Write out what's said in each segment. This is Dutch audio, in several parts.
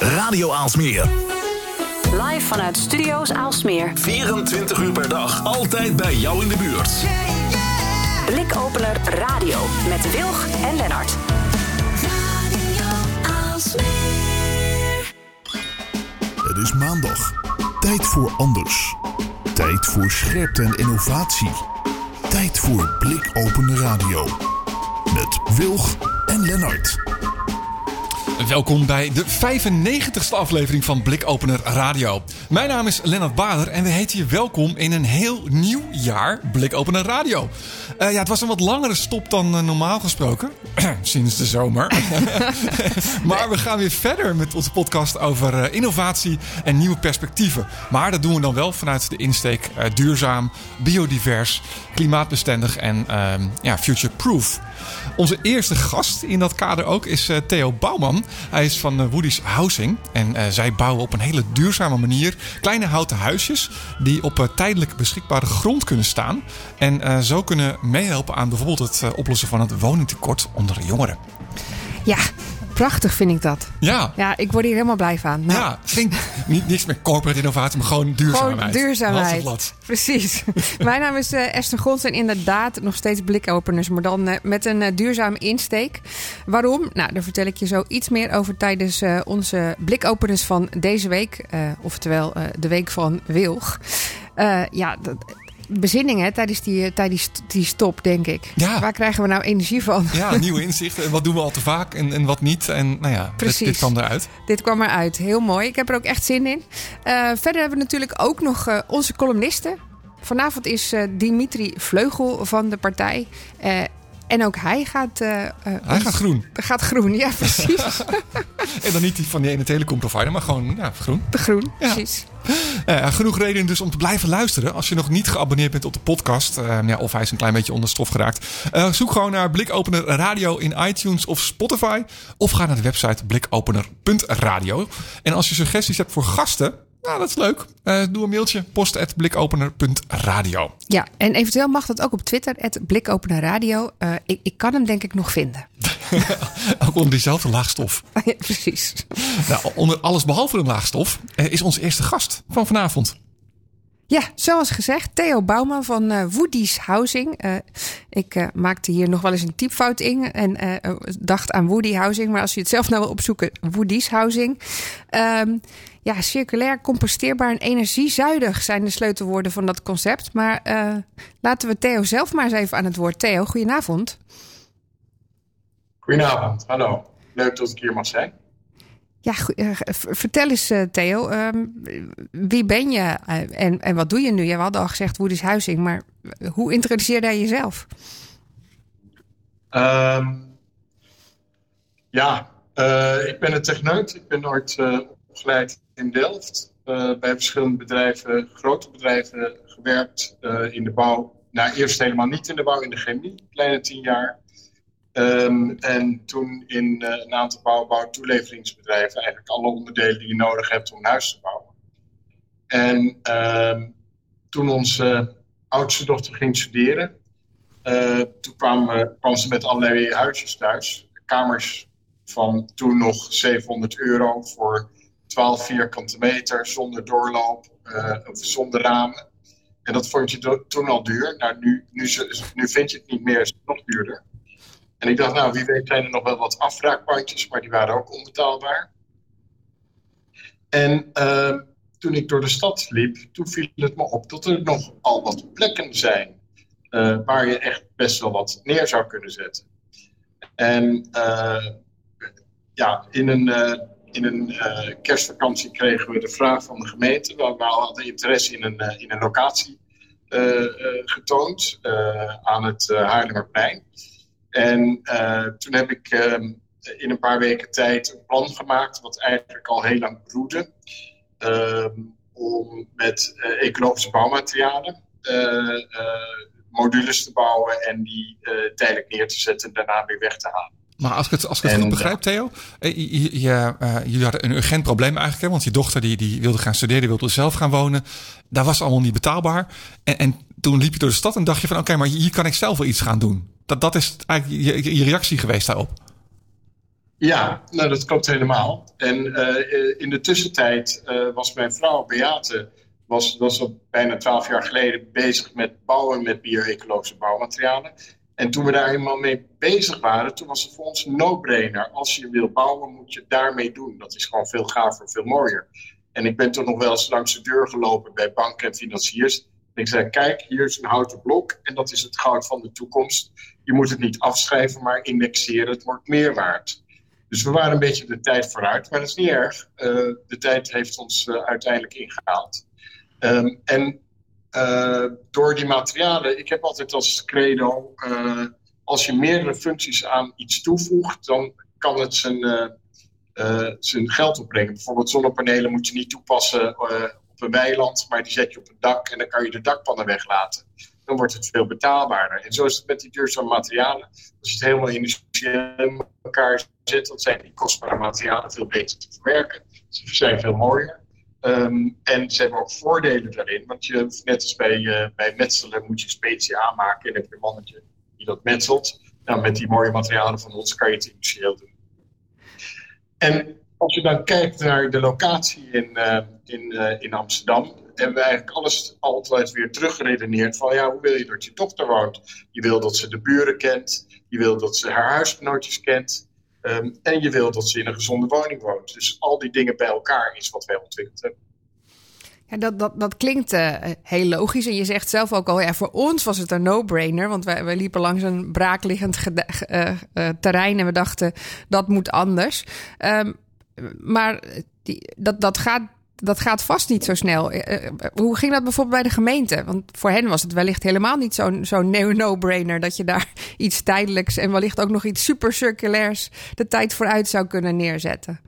Radio Aalsmeer. Live vanuit Studio's Aalsmeer. 24 uur per dag. Altijd bij jou in de buurt. Blikopener Radio met Wilg en Lennart. Het is maandag. Tijd voor anders. Tijd voor scherpte en innovatie. Tijd voor blikopende radio. Met Wilg en Lennart. Welkom bij de 95ste aflevering van Blikopener Radio. Mijn naam is Lennart Bader en we heten je welkom in een heel nieuw jaar Blikopener Radio. Uh, ja, het was een wat langere stop dan uh, normaal gesproken, sinds de zomer. maar we gaan weer verder met onze podcast over uh, innovatie en nieuwe perspectieven. Maar dat doen we dan wel vanuit de insteek duurzaam, biodivers, klimaatbestendig en ehm, ja, future-proof. Onze eerste gast in dat kader ook is Theo Bouwman. Hij is van Woody's Housing en zij bouwen op een hele duurzame manier kleine houten huisjes die op tijdelijk beschikbare grond kunnen staan. En zo kunnen meehelpen aan bijvoorbeeld het eh, oplossen van het woningtekort onder jongeren. Ja, prachtig vind ik dat. Ja. Ja, ik word hier helemaal blij van. Nou. Ja, geen, niet, niks meer corporate innovatie, maar gewoon duurzaamheid. Gewoon duurzaamheid. Precies. Mijn naam is uh, Esther Gons en inderdaad nog steeds blikopeners, maar dan uh, met een uh, duurzame insteek. Waarom? Nou, daar vertel ik je zo iets meer over tijdens onze blikopeners van deze week. oftewel de week van Wilg. ja, dat, bezinning hè, tijdens, die, tijdens die stop, denk ik. Ja. Waar krijgen we nou energie van? Ja, nieuwe inzichten. En wat doen we al te vaak en, en wat niet? En nou ja, Precies. Dit, dit kwam eruit. Dit kwam eruit. Heel mooi. Ik heb er ook echt zin in. Uh, verder hebben we natuurlijk ook nog uh, onze columnisten. Vanavond is uh, Dimitri Vleugel van de partij. En ook hij gaat... Uh, hij gaat groen. Gaat groen, ja, precies. en dan niet die van die ene telecomprovider, maar gewoon ja, groen. De groen, precies. Uh, genoeg reden dus om te blijven luisteren. Als je nog niet geabonneerd bent op de podcast, ja, of hij is een klein beetje onder stof geraakt, zoek gewoon naar Blikopener Radio in iTunes of Spotify. Of ga naar de website blikopener.radio. En als je suggesties hebt voor gasten, nou, dat is leuk. Uh, doe een mailtje. post.blikopener.radio. Ja, en eventueel mag dat ook op Twitter. blikopenerradio. Uh, ik, ik kan hem denk ik nog vinden. ook onder diezelfde laagstof. ja, precies. Nou, onder alles behalve een laagstof uh, is onze eerste gast van vanavond. Ja, zoals gezegd, Theo Bouwman van uh, Woody's Housing. Uh, ik uh, maakte hier nog wel eens een typfout in en dacht aan Woody Housing. Maar als je het zelf nou wil opzoeken, Woody's Housing. Um, ja, circulair, composteerbaar en energiezuinig zijn de sleutelwoorden van dat concept. Maar laten we Theo zelf maar eens even aan het woord. Theo, goedenavond. Goedenavond, hallo. Leuk dat ik hier mag zijn. Ja, eh, vertel eens, eh, Theo. Ehm, wie ben je eh, en, en wat doe je nu? Ja, we hadden al gezegd Woedisch Huizing, maar hoe introduceer jij jezelf? Um, ja, uh, ik ben een techneut. Ik ben nooit uh, opgeleid in Delft. Uh, bij verschillende bedrijven, grote bedrijven, gewerkt in de bouw. Nou, eerst helemaal niet in de bouw, in de chemie, kleine tien jaar. Um, en toen in uh, een aantal bouw, toeleveringsbedrijven eigenlijk alle onderdelen die je nodig hebt om een huis te bouwen. En um, toen onze oudste dochter ging studeren, toen kwam, kwam ze met allerlei huisjes thuis. Kamers van toen nog 700 euro voor 12 vierkante meter, zonder doorloop, of zonder ramen. En dat vond je toen al duur. Nou, nu, nu, vind je het niet meer, is het nog duurder. En ik dacht, nou, wie weet zijn er nog wel wat afbraakpandjes, maar die waren ook onbetaalbaar. En uh, toen ik door de stad liep, toen viel het me op dat er nog al wat plekken zijn uh, waar je echt best wel wat neer zou kunnen zetten. En uh, ja, in een, in een kerstvakantie kregen we de vraag van de gemeente. We, hadden interesse in een, in een locatie getoond aan het Haarlemmerplein. En toen heb ik uh, in een paar weken tijd een plan gemaakt, wat eigenlijk al heel lang broedde. Uh, om met ecologische bouwmaterialen modules te bouwen en die tijdelijk neer te zetten en daarna weer weg te halen. Maar als ik het, als ik het goed begrijp, Theo, je, je, jullie hadden een urgent probleem eigenlijk. Hè? Want je dochter die, die wilde gaan studeren, die wilde zelf gaan wonen. Dat was allemaal niet betaalbaar. En, en toen liep je door de stad en dacht je van oké, maar hier kan ik zelf wel iets gaan doen. Dat, dat is eigenlijk je, je reactie geweest daarop. Ja, nou, dat klopt helemaal. En uh, in de tussentijd uh, was mijn vrouw Beate, was, was al bijna twaalf jaar geleden bezig met bouwen met bio-ecologische bouwmaterialen. En toen we daar eenmaal mee bezig waren, toen was het voor ons een no-brainer. Als je wil bouwen, moet je daarmee doen. Dat is gewoon veel gaver, veel mooier. En ik ben toen nog wel eens langs de deur gelopen bij banken en financiers. En ik zei, kijk, hier is een houten blok en dat is het goud van de toekomst. Je moet het niet afschrijven, maar indexeren. Het wordt meer waard. Dus we waren een beetje de tijd vooruit, maar dat is niet erg. Uh, de tijd heeft ons uh, uiteindelijk ingehaald. Um, en door die materialen, ik heb altijd als credo, als je meerdere functies aan iets toevoegt, dan kan het zijn, zijn geld opbrengen. Bijvoorbeeld zonnepanelen moet je niet toepassen op een weiland, maar die zet je op een dak en dan kan je de dakpannen weglaten dan wordt het veel betaalbaarder. En zo is het met die duurzame materialen. Als je het helemaal industrieel in elkaar zet, dan zijn die kostbare materialen veel beter te verwerken. Ze zijn veel mooier. Um, en ze hebben ook voordelen daarin. Want je, net als bij, uh, bij metselen moet je specie aanmaken. En heb je een mannetje die dat metselt. Nou, met die mooie materialen van ons kan je het industrieel doen. En als je dan kijkt naar de locatie in, uh, in, uh, in Amsterdam, hebben we eigenlijk alles altijd weer teruggeredeneerd van ja, hoe wil je dat je dochter woont? Je wil dat ze de buren kent, je wil dat ze haar huisgenootjes kent um, en je wil dat ze in een gezonde woning woont. Dus al die dingen bij elkaar is wat wij ontwikkeld hebben. Ja, dat, dat, dat klinkt uh, heel logisch. En je zegt zelf ook al, ja, voor ons was het een no-brainer. Want wij, wij liepen langs een braakliggend uh, uh, terrein en we dachten, dat moet anders. Um, maar die, dat, dat gaat dat gaat vast niet zo snel. Hoe ging dat bijvoorbeeld bij de gemeente? Want voor hen was het wellicht helemaal niet zo'n zo'n no-brainer dat je daar iets tijdelijks en wellicht ook nog iets super circulairs de tijd vooruit zou kunnen neerzetten.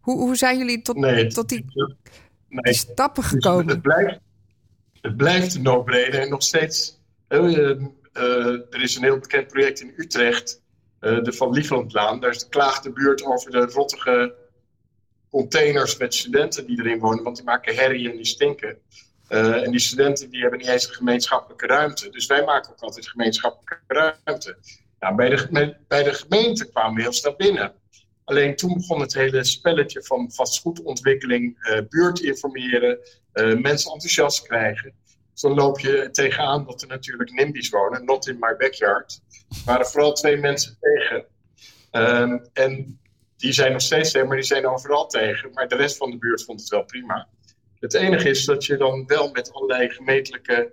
Hoe, hoe zijn jullie tot, nee, tot die, nee, die stappen gekomen? Het blijft, het blijft een no-brainer en nog steeds. Uh, uh, er is een heel bekend project in Utrecht, uh, de Van Lieflandlaan. Daar klaagt de buurt over de rottige containers met studenten die erin wonen, want die maken herrie en die stinken. Uh, en die studenten die hebben niet eens een gemeenschappelijke ruimte. Dus wij maken ook altijd gemeenschappelijke ruimte. Nou, bij, de, bij de gemeente kwamen we heel snel binnen. Alleen toen begon het hele spelletje van vastgoedontwikkeling, uh, buurt informeren, uh, mensen enthousiast krijgen. Dus dan loop je tegenaan dat er natuurlijk NIMBY's wonen, not in my backyard. Er waren vooral twee mensen tegen. Uh, en die zijn nog steeds tegen, maar die zijn overal tegen. Maar de rest van de buurt vond het wel prima. Het enige is dat je dan wel met allerlei gemeentelijke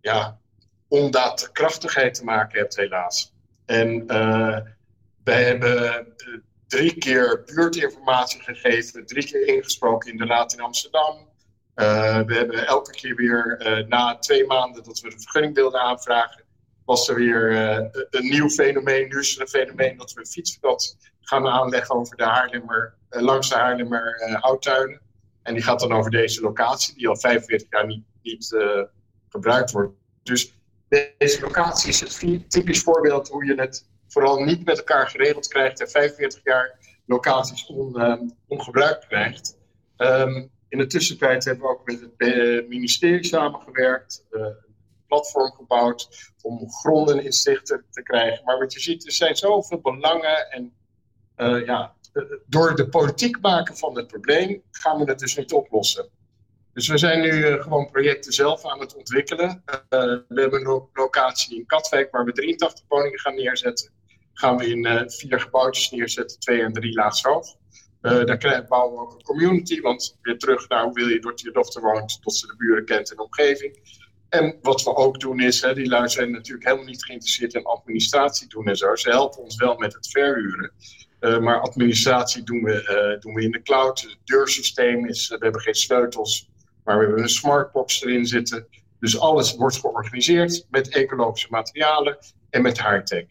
ja, ondaadkrachtigheid te maken hebt, helaas. En uh, wij hebben drie keer buurtinformatie gegeven, drie keer ingesproken in de Raad in Amsterdam. Uh, we hebben elke keer weer na twee maanden dat we de vergunning wilden aanvragen, was er weer een nieuw fenomeen. Nu is er een fenomeen dat we een fietspad gaan aanleggen over de Haarlemmer, uh, langs de Haarlemmer uh, houttuinen. En die gaat dan over deze locatie, die al 45 jaar niet, niet gebruikt wordt. Dus deze locatie is het typisch voorbeeld hoe je het vooral niet met elkaar geregeld krijgt en 45 jaar locaties on, ongebruikt krijgt. Um, in de tussentijd hebben we ook met het ministerie samengewerkt, platform gebouwd om gronden in zicht te, krijgen. Maar wat je ziet, er zijn zoveel belangen en uh, ja, door de politiek maken van het probleem gaan we het dus niet oplossen. Dus we zijn nu uh, gewoon projecten zelf aan het ontwikkelen. Uh, we hebben een locatie in Katwijk waar we 83 woningen gaan neerzetten. Gaan we in vier gebouwtjes neerzetten, twee en drie laagshoog. daar krijgen, bouwen we ook een community, want weer terug naar hoe wil je dat je dochter woont, tot ze de buren kent en de omgeving. En wat we ook doen is, hè, die lui zijn natuurlijk helemaal niet geïnteresseerd in administratie doen en zo. Ze helpen ons wel met het verhuren. Uh, maar administratie doen we, uh, doen we in de cloud. Het deursysteem is, we hebben geen sleutels, maar we hebben een smartbox erin zitten. Dus alles wordt georganiseerd met ecologische materialen en met high-tech.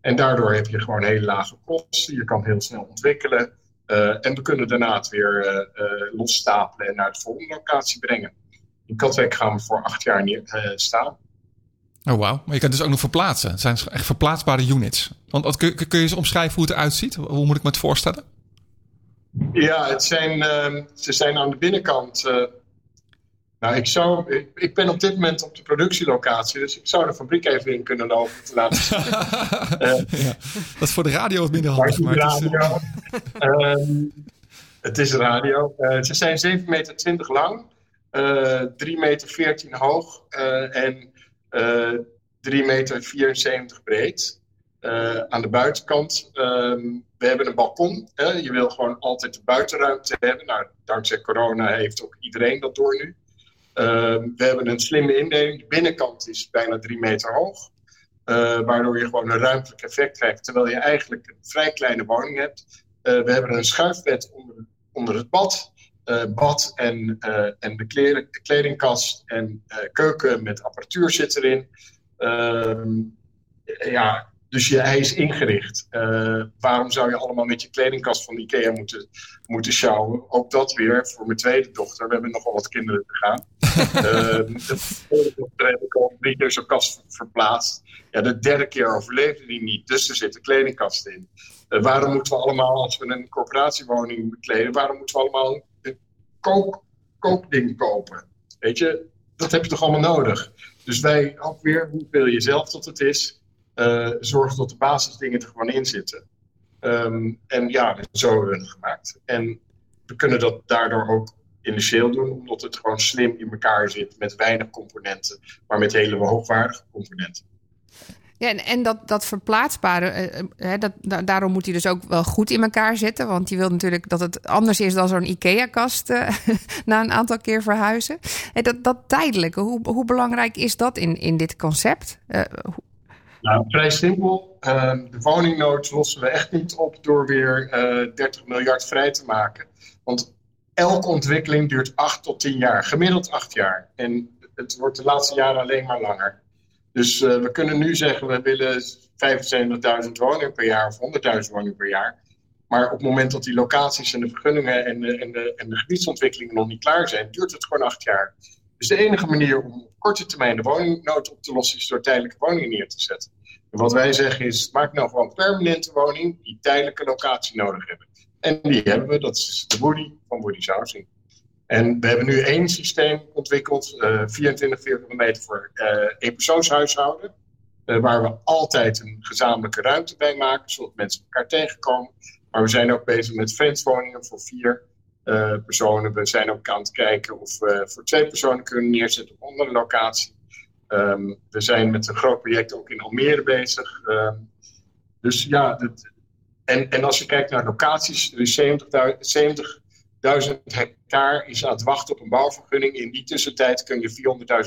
En daardoor heb je gewoon hele lage kosten. Je kan heel snel ontwikkelen. Uh, en we kunnen daarna het weer losstapelen en naar de volgende locatie brengen. In Katwijk gaan we voor acht jaar neer, staan. Oh, wauw. Maar je kan dus ook nog verplaatsen. Het zijn echt verplaatsbare units. Want kun, kun je eens omschrijven hoe het eruit ziet? Hoe moet ik me het voorstellen? Ja, het zijn, uh, ze zijn aan de binnenkant. Uh, Nou, ik, zou, ik, ik, ben op dit moment op de productielocatie, dus ik zou de fabriek even in kunnen lopen te laten zien. uh, ja, dat is voor de radio wat minder handig. Maar het, radio. uh, het is radio. Ze zijn 7,20 meter lang, 3 meter 14 hoog en 3 meter 74 breed. aan de buitenkant, ehm, we hebben een balkon. Hè? Je wil gewoon altijd de buitenruimte hebben. Nou, dankzij corona heeft ook iedereen dat door nu. Ehm, we hebben een slimme indeling. De binnenkant is bijna drie meter hoog. Uh, waardoor je gewoon een ruimtelijk effect krijgt. Terwijl je eigenlijk een vrij kleine woning hebt. Uh, we hebben een schuifbed onder, onder het bad. Uh, bad en, en de, kleren, de, kledingkast en keuken met apparatuur zit erin. Ehm, ja, dus je, hij is ingericht. Uh, waarom zou je allemaal met je kledingkast van Ikea moeten, moeten sjouwen? Ook dat weer voor mijn tweede dochter. We hebben nogal wat kinderen te gaan. uh, de dochter heb ik al drie keer zo'n kast verplaatst. Ja, de derde keer overleefde die niet. Dus er zit een kledingkast in. Uh, waarom moeten we allemaal, als we een corporatiewoning bekleden, waarom moeten we allemaal kook, kookding kopen? Weet je, dat heb je toch allemaal nodig? Dus wij ook weer, hoe wil je zelf dat het is? Uh, zorg dat de basisdingen er gewoon in zitten. Um, en ja, zo hebben we het gemaakt. En we kunnen dat daardoor ook initieel doen, omdat het gewoon slim in elkaar zit met weinig componenten, maar met hele hoogwaardige componenten. Ja, en, en dat, dat verplaatsbare, uh, dat, da daarom moet hij dus ook wel goed in elkaar zitten. Want je wilt natuurlijk dat het anders is dan zo'n IKEA-kast uh, na een aantal keer verhuizen. En dat, dat tijdelijke, hoe, hoe belangrijk is dat in, in dit concept? Nou, vrij simpel. Uh, de woningnood lossen we echt niet op door weer uh, 30 miljard vrij te maken. Want elke ontwikkeling duurt 8 tot 10 jaar, gemiddeld 8 jaar. En het wordt de laatste jaren alleen maar langer. Dus uh, we kunnen nu zeggen, we willen 75.000 woningen per jaar of 100.000 woningen per jaar. Maar op het moment dat die locaties en de vergunningen en de, en, de, en de gebiedsontwikkelingen nog niet klaar zijn, duurt het gewoon 8 jaar. Dus de enige manier om op korte termijn de woningnood op te lossen is door tijdelijke woningen neer te zetten. En wat wij zeggen is, maak nou gewoon permanente woning die tijdelijke locatie nodig hebben. En die hebben we, dat is de Woody van Woody's Housing. En we hebben nu één systeem ontwikkeld, 24,40 24 vierkante meter voor eh, eenpersoonshuishouden. Eh, waar we altijd een gezamenlijke ruimte bij maken, zodat mensen elkaar tegenkomen. Maar we zijn ook bezig met vreemdwoningen voor vier eh, personen. We zijn ook aan het kijken of we voor twee personen kunnen neerzetten op andere locatie. Ehm, we zijn met een groot project ook in Almere bezig. Ehm. Dus ja, en, en als je kijkt naar locaties, 70, 70 duizend hectare is aan het wachten op een bouwvergunning. In die tussentijd kun je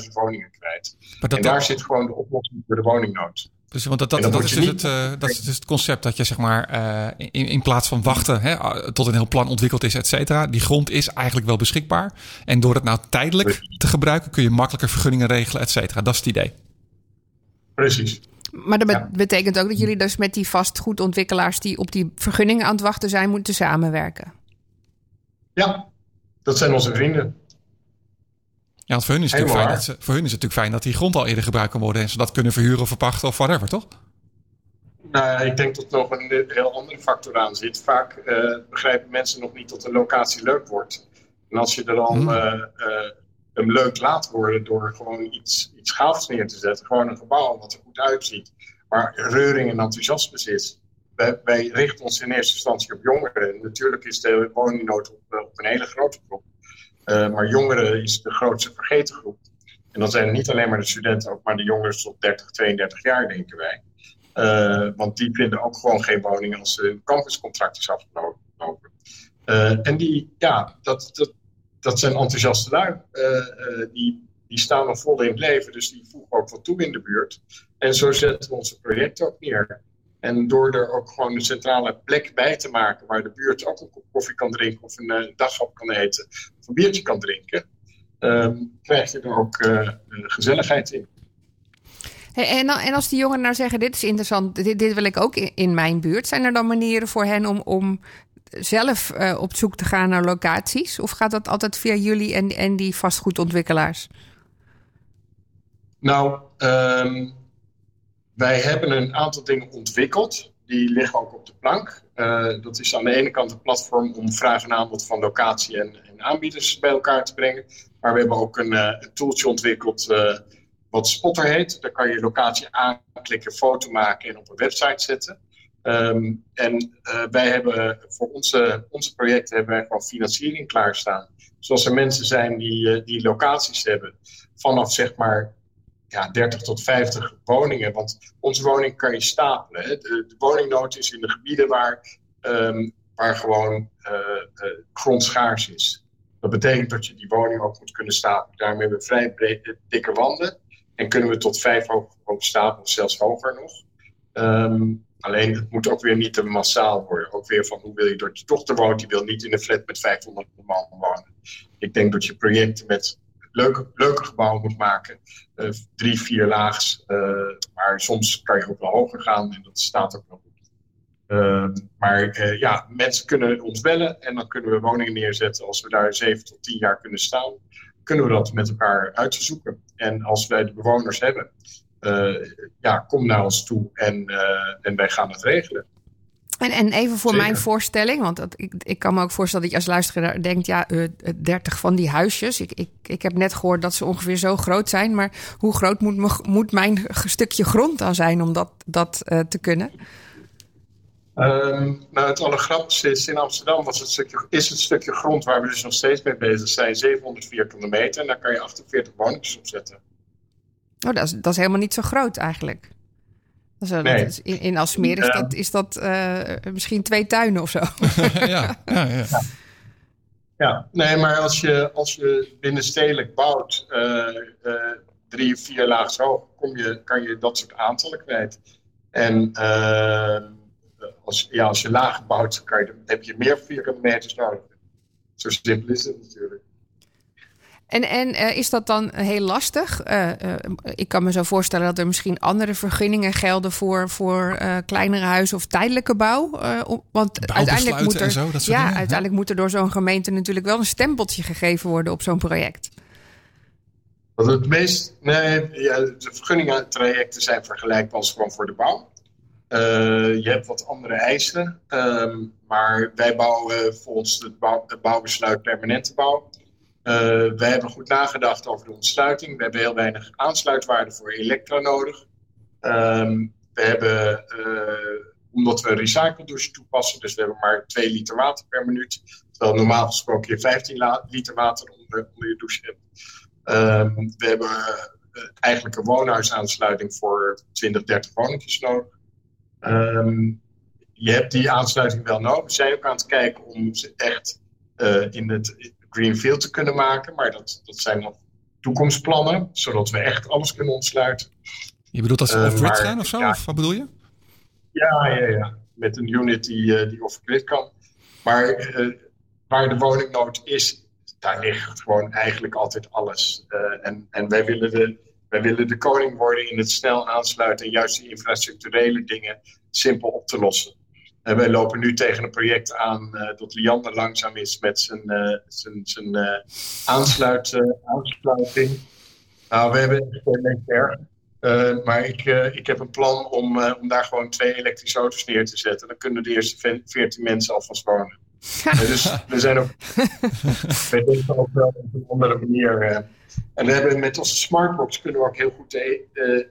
400.000 woningen kwijt. En daar zit gewoon de oplossing voor de woningnood. Dus, want dat, dat, dus eh, is dus het, dat is het concept dat je zeg maar eh, in, plaats van wachten hè, tot een heel plan ontwikkeld is, et cetera. Die grond is eigenlijk wel beschikbaar. En door het nou tijdelijk te gebruiken kun je makkelijker vergunningen regelen, et cetera. Dat is het idee. Precies. Maar dat betekent ook dat jullie dus met die vastgoedontwikkelaars die op die vergunningen aan het wachten zijn, moeten samenwerken. Ja, dat zijn onze vrienden. Ja, want voor hun, is het fijn dat ze, voor hun is het natuurlijk fijn dat die grond al eerder gebruikt kan worden en ze dat kunnen verhuren of verpachten of whatever, toch? Nou, ik denk dat er nog een heel andere factor aan zit. Vaak uh, begrijpen mensen nog niet dat de locatie leuk wordt. En als je er dan hmm. uh, uh, hem leuk laat worden door gewoon iets, iets gaafs neer te zetten, gewoon een gebouw wat er goed uitziet, waar reuring en enthousiasme is. Wij, richten ons in eerste instantie op jongeren. En natuurlijk is de woningnood op, op een hele grote groep. Uh, maar jongeren is de grootste vergeten groep. En dan zijn niet alleen maar de studenten, ook maar de jongeren tot 30, 32 jaar, denken wij. Uh, want die vinden ook gewoon geen woning als hun campuscontract is afgelopen. En die, ja, dat, dat, dat zijn enthousiaste lui. die, die staan nog vol in het leven, dus die voegen ook wat toe in de buurt. En zo zetten we onze projecten ook neer. En door er ook gewoon een centrale plek bij te maken waar de buurt ook een kop koffie kan drinken of een uh, daghap kan eten of een biertje kan drinken, um, krijg je er ook uh, gezelligheid in. Hey, en, en, als die jongeren nou zeggen: Dit is interessant, dit, dit wil ik ook in, in, mijn buurt, zijn er dan manieren voor hen om, om zelf uh, op zoek te gaan naar locaties? Of gaat dat altijd via jullie en, en die vastgoedontwikkelaars? Nou, um, wij hebben een aantal dingen ontwikkeld. Die liggen ook op de plank. Uh, dat is aan de ene kant een platform om vraag en aanbod van locatie en, en, aanbieders bij elkaar te brengen. Maar we hebben ook een, een tooltje ontwikkeld wat Spotter heet. Daar kan je locatie aanklikken, foto maken en op een website zetten. Ehm, en wij hebben voor onze, projecten hebben wij gewoon financiering klaarstaan. Zoals er mensen zijn die, die locaties hebben vanaf zeg maar ja, 30 tot 50 woningen. Want onze woning kan je stapelen. Hè. De, woningnood is in de gebieden waar, um, waar gewoon uh, grond schaars is. Dat betekent dat je die woning ook moet kunnen stapelen. Daarmee hebben we vrij breed, dikke wanden. En kunnen we tot vijf hoog, hoog stapelen, zelfs hoger nog. Um, alleen het moet ook weer niet te massaal worden. Ook weer van hoe wil je dat je dochter woont. Die wil niet in een flat met 500 man wonen. Ik denk dat je projecten met leuke, leuke gebouwen moet maken. Uh, drie, vier laags. Uh, maar soms kan je ook wel hoger gaan en dat staat ook wel goed. Uh, maar ja, mensen kunnen ons bellen en dan kunnen we woningen neerzetten. Als we daar zeven tot tien jaar kunnen staan, kunnen we dat met elkaar uitzoeken. En als wij de bewoners hebben, ja, kom naar ons toe en, en wij gaan het regelen. En, en even voor mijn voorstelling, want dat, ik, ik kan me ook voorstellen dat je als luisteraar denkt, ja, uh, 30 van die huisjes. Ik, ik, ik heb net gehoord dat ze ongeveer zo groot zijn, maar hoe groot moet, moet mijn stukje grond dan zijn om dat, dat uh, te kunnen? Um, nou, het allergrappigste is, in Amsterdam was het stukje, is het stukje grond waar we dus nog steeds mee bezig zijn, 700 vierkante meter. En daar kan je 48 woningjes op zetten. Oh, dat is, dat is helemaal niet zo groot eigenlijk. Zo, nee. is, in, in Alsmeer is dat, is dat uh, misschien twee tuinen of zo. ja, ja, ja. ja. Ja, nee, maar als je, als je binnenstedelijk bouwt, uh, uh, drie, vier laags hoog, kom je, kan je dat soort aantallen kwijt. En als, ja, als je laag bouwt, kan je, heb je meer vierkante meters nodig. Zo simpel is het natuurlijk. En, en uh, is dat dan heel lastig? Uh, uh, ik kan me zo voorstellen dat er misschien andere vergunningen gelden voor, voor kleinere huizen of tijdelijke bouw. want uiteindelijk moet er, zo, ja, uiteindelijk moet er door zo'n gemeente natuurlijk wel een stempeltje gegeven worden op zo'n project. Wat het meest. Nee, ja, de vergunningentrajecten zijn vergelijkbaar als gewoon voor de bouw. je hebt wat andere eisen, um, maar wij bouwen volgens het, bouw, het bouwbesluit permanente bouw. Uh, wij hebben goed nagedacht over de ontsluiting. We hebben heel weinig aansluitwaarde voor elektra nodig. Um, we hebben, uh, omdat we recycledouche toepassen, dus we hebben maar 2 liter water per minuut. Terwijl normaal gesproken je 15 liter water onder, onder je douche hebt. Um, we hebben uh, eigenlijk een woonhuisaansluiting voor 20, 30 woningjes nodig. Um, je hebt die aansluiting wel nodig. We zijn ook aan het kijken om ze echt in het greenfield te kunnen maken. Maar dat, dat zijn nog toekomstplannen, zodat we echt alles kunnen ontsluiten. Je bedoelt dat ze off-grid uh, gaan of zo? Ja, of wat bedoel je? Ja, ja, ja. met een unit die, uh, die off-grid kan. Maar uh, waar de woningnood is, daar ligt gewoon eigenlijk altijd alles. en, en wij willen de, wij willen de koning worden in het snel aansluiten en juist die infrastructurele dingen simpel op te lossen. En wij lopen nu tegen een project aan uh, dat Liander langzaam is met zijn, uh, zijn, zijn uh, aansluit, aansluiting. Nou, we hebben het erg. maar ik, ik heb een plan om, om daar gewoon twee elektrische auto's neer te zetten. Dan kunnen de eerste 14 mensen alvast wonen. dus we zijn ook. we denken ook wel op een andere manier en we hebben met onze smartbox kunnen we ook heel goed de, de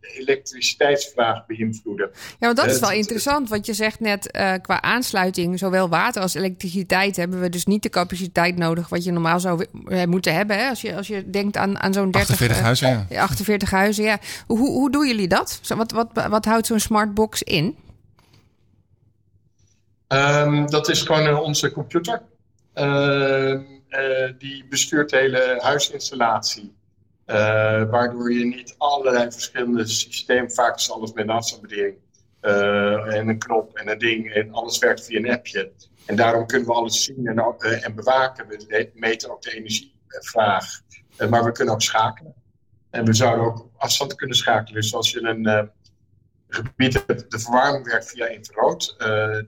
elektriciteitsvraag beïnvloeden. Ja, want dat is wel interessant, want je zegt net uh, qua aansluiting, zowel water als elektriciteit, hebben we dus niet de capaciteit nodig wat je normaal zou moeten hebben. Hè? Als, je, als je denkt aan, aan zo'n 30 48 uh, huizen. Ja. 48 huizen, ja. Hoe, hoe doen jullie dat? Wat, wat, wat houdt zo'n smartbox in? Um, dat is gewoon onze computer. Uh, die bestuurt de hele huisinstallatie. Uh, waardoor je niet allerlei verschillende systemen, vaak is alles met een afstandsbediening. Uh, en een knop en een ding en alles werkt via een appje. En daarom kunnen we alles zien en, en bewaken. We meten ook de energievraag. maar we kunnen ook schakelen. En we zouden ook afstand kunnen schakelen. Dus als je een gebied hebt, de verwarming werkt via infrarood.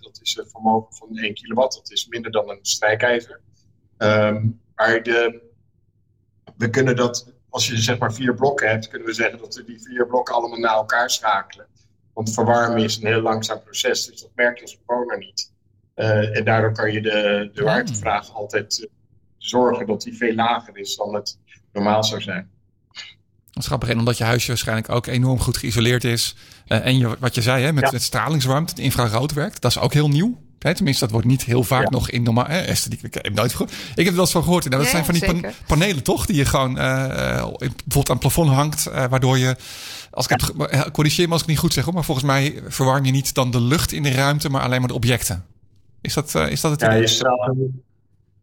dat is een vermogen van 1 kilowatt. Dat is minder dan een strijkijzer. Um, maar de, we kunnen dat, als je zeg maar vier blokken hebt, kunnen we zeggen dat we die vier blokken allemaal naar elkaar schakelen. Want verwarmen is een heel langzaam proces, dus dat merk je als bewoner niet. Uh, en daardoor kan je de, de waardevraag altijd uh, zorgen dat die veel lager is dan het normaal zou zijn. Dat is grappig. En omdat je huisje waarschijnlijk ook enorm goed geïsoleerd is. Uh, en je, wat je zei, hè, met, met stralingswarmte, het infrarood werkt. Dat is ook heel nieuw. Hè, tenminste, dat wordt niet heel vaak nog in normaal. Hè, Esther, ik heb nooit goed. Ik heb het wel eens van gehoord. Nou, dat zijn van die pan panelen, toch? Die je gewoon uh, bijvoorbeeld aan het plafond hangt. Uh, waardoor je. Als ik het corrigeer me als ik niet goed zeg, hoor, maar volgens mij verwarm je niet dan de lucht in de ruimte, maar alleen maar de objecten. Is dat, is dat het? Ja, je straalt,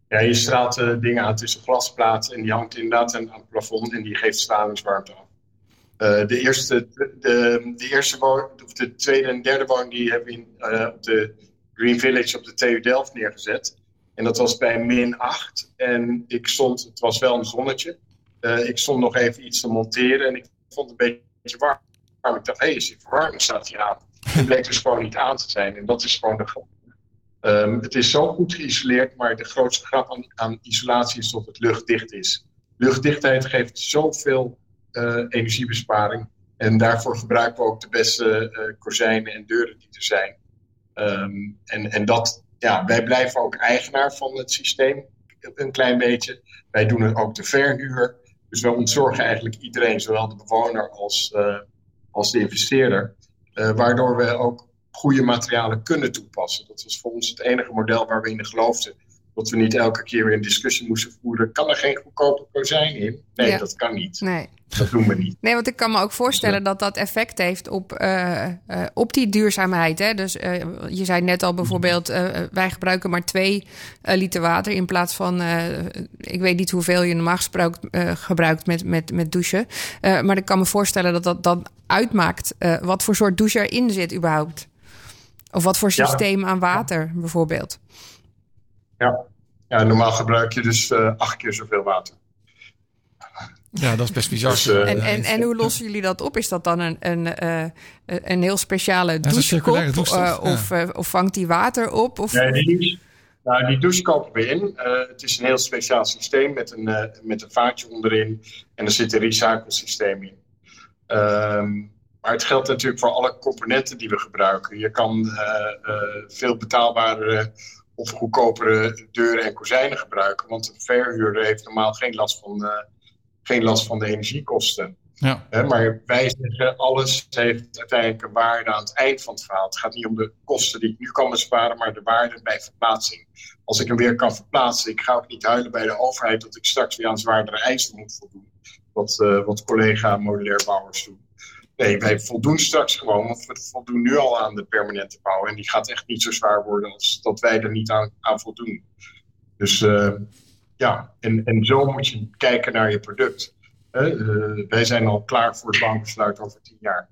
ja, je straalt dingen aan tussen glasplaten en die hangt inderdaad aan het plafond en die geeft stralingswarmte af. Uh, de, eerste, de, de, eerste woning, of de tweede en derde woning die hebben we in, uh, op de Green Village op de TU Delft neergezet. En dat was bij min 8. En ik stond, het was wel een zonnetje. Uh, ik stond nog even iets te monteren en ik vond het een beetje warm. Ik dacht, hé, hey, is die verwarming staat hier aan? Het bleek dus gewoon niet aan te zijn. En dat is gewoon de. Um, het is zo goed geïsoleerd, maar de grootste grap aan, aan isolatie is dat het luchtdicht is. Luchtdichtheid geeft zoveel uh, energiebesparing. En daarvoor gebruiken we ook de beste uh, kozijnen en deuren die er zijn. Um, en, en dat, ja, wij blijven ook eigenaar van het systeem een klein beetje. Wij doen het ook de verhuur. Dus we ontzorgen eigenlijk iedereen, zowel de bewoner als, uh, als de investeerder. Uh, waardoor we ook goede materialen kunnen toepassen. Dat was voor ons het enige model waar we in geloofden. Dat we niet elke keer weer een discussie moesten voeren. Kan er geen goedkope kozijn in? Nee, ja. dat kan niet. Nee. Dat doen we niet. Nee, want ik kan me ook voorstellen dat dat effect heeft op, uh, uh, op die duurzaamheid. Hè? Dus uh, je zei net al bijvoorbeeld, wij gebruiken maar twee liter water in plaats van, ik weet niet hoeveel je normaal gesproken gebruikt met, met, met douchen. maar ik kan me voorstellen dat dat dan uitmaakt wat voor soort douche erin zit überhaupt. Of wat voor systeem ja. aan water bijvoorbeeld. Ja. Ja, normaal gebruik je dus acht keer zoveel water. Ja, dat is best bizar. Dus, uh, en, en, en hoe lossen jullie dat op? Is dat dan een, een, uh, een heel speciale douchekop? Uh, of, of vangt die water op? Of... Nee, die, nou, die douche kopen we in. het is een heel speciaal systeem met een, met een vaatje onderin. En er zit een recyclesysteem in. Um, maar het geldt natuurlijk voor alle componenten die we gebruiken. Je kan veel betaalbare of goedkopere deuren en kozijnen gebruiken. Want een verhuurder heeft normaal geen last van geen last van de energiekosten. Ja. maar wij zeggen, alles heeft uiteindelijk een waarde aan het eind van het verhaal. Het gaat niet om de kosten die ik nu kan besparen, maar de waarde bij verplaatsing. Als ik hem weer kan verplaatsen, ik ga ook niet huilen bij de overheid dat ik straks weer aan zwaardere eisen moet voldoen. Wat, uh, wat collega modulair bouwers doen. Nee, wij voldoen straks gewoon, want we voldoen nu al aan de permanente bouw. En die gaat echt niet zo zwaar worden als dat wij er niet aan, aan voldoen. Dus uh, ja, en, en zo moet je kijken naar je product. Uh, wij zijn al klaar voor het bankbesluit over tien jaar.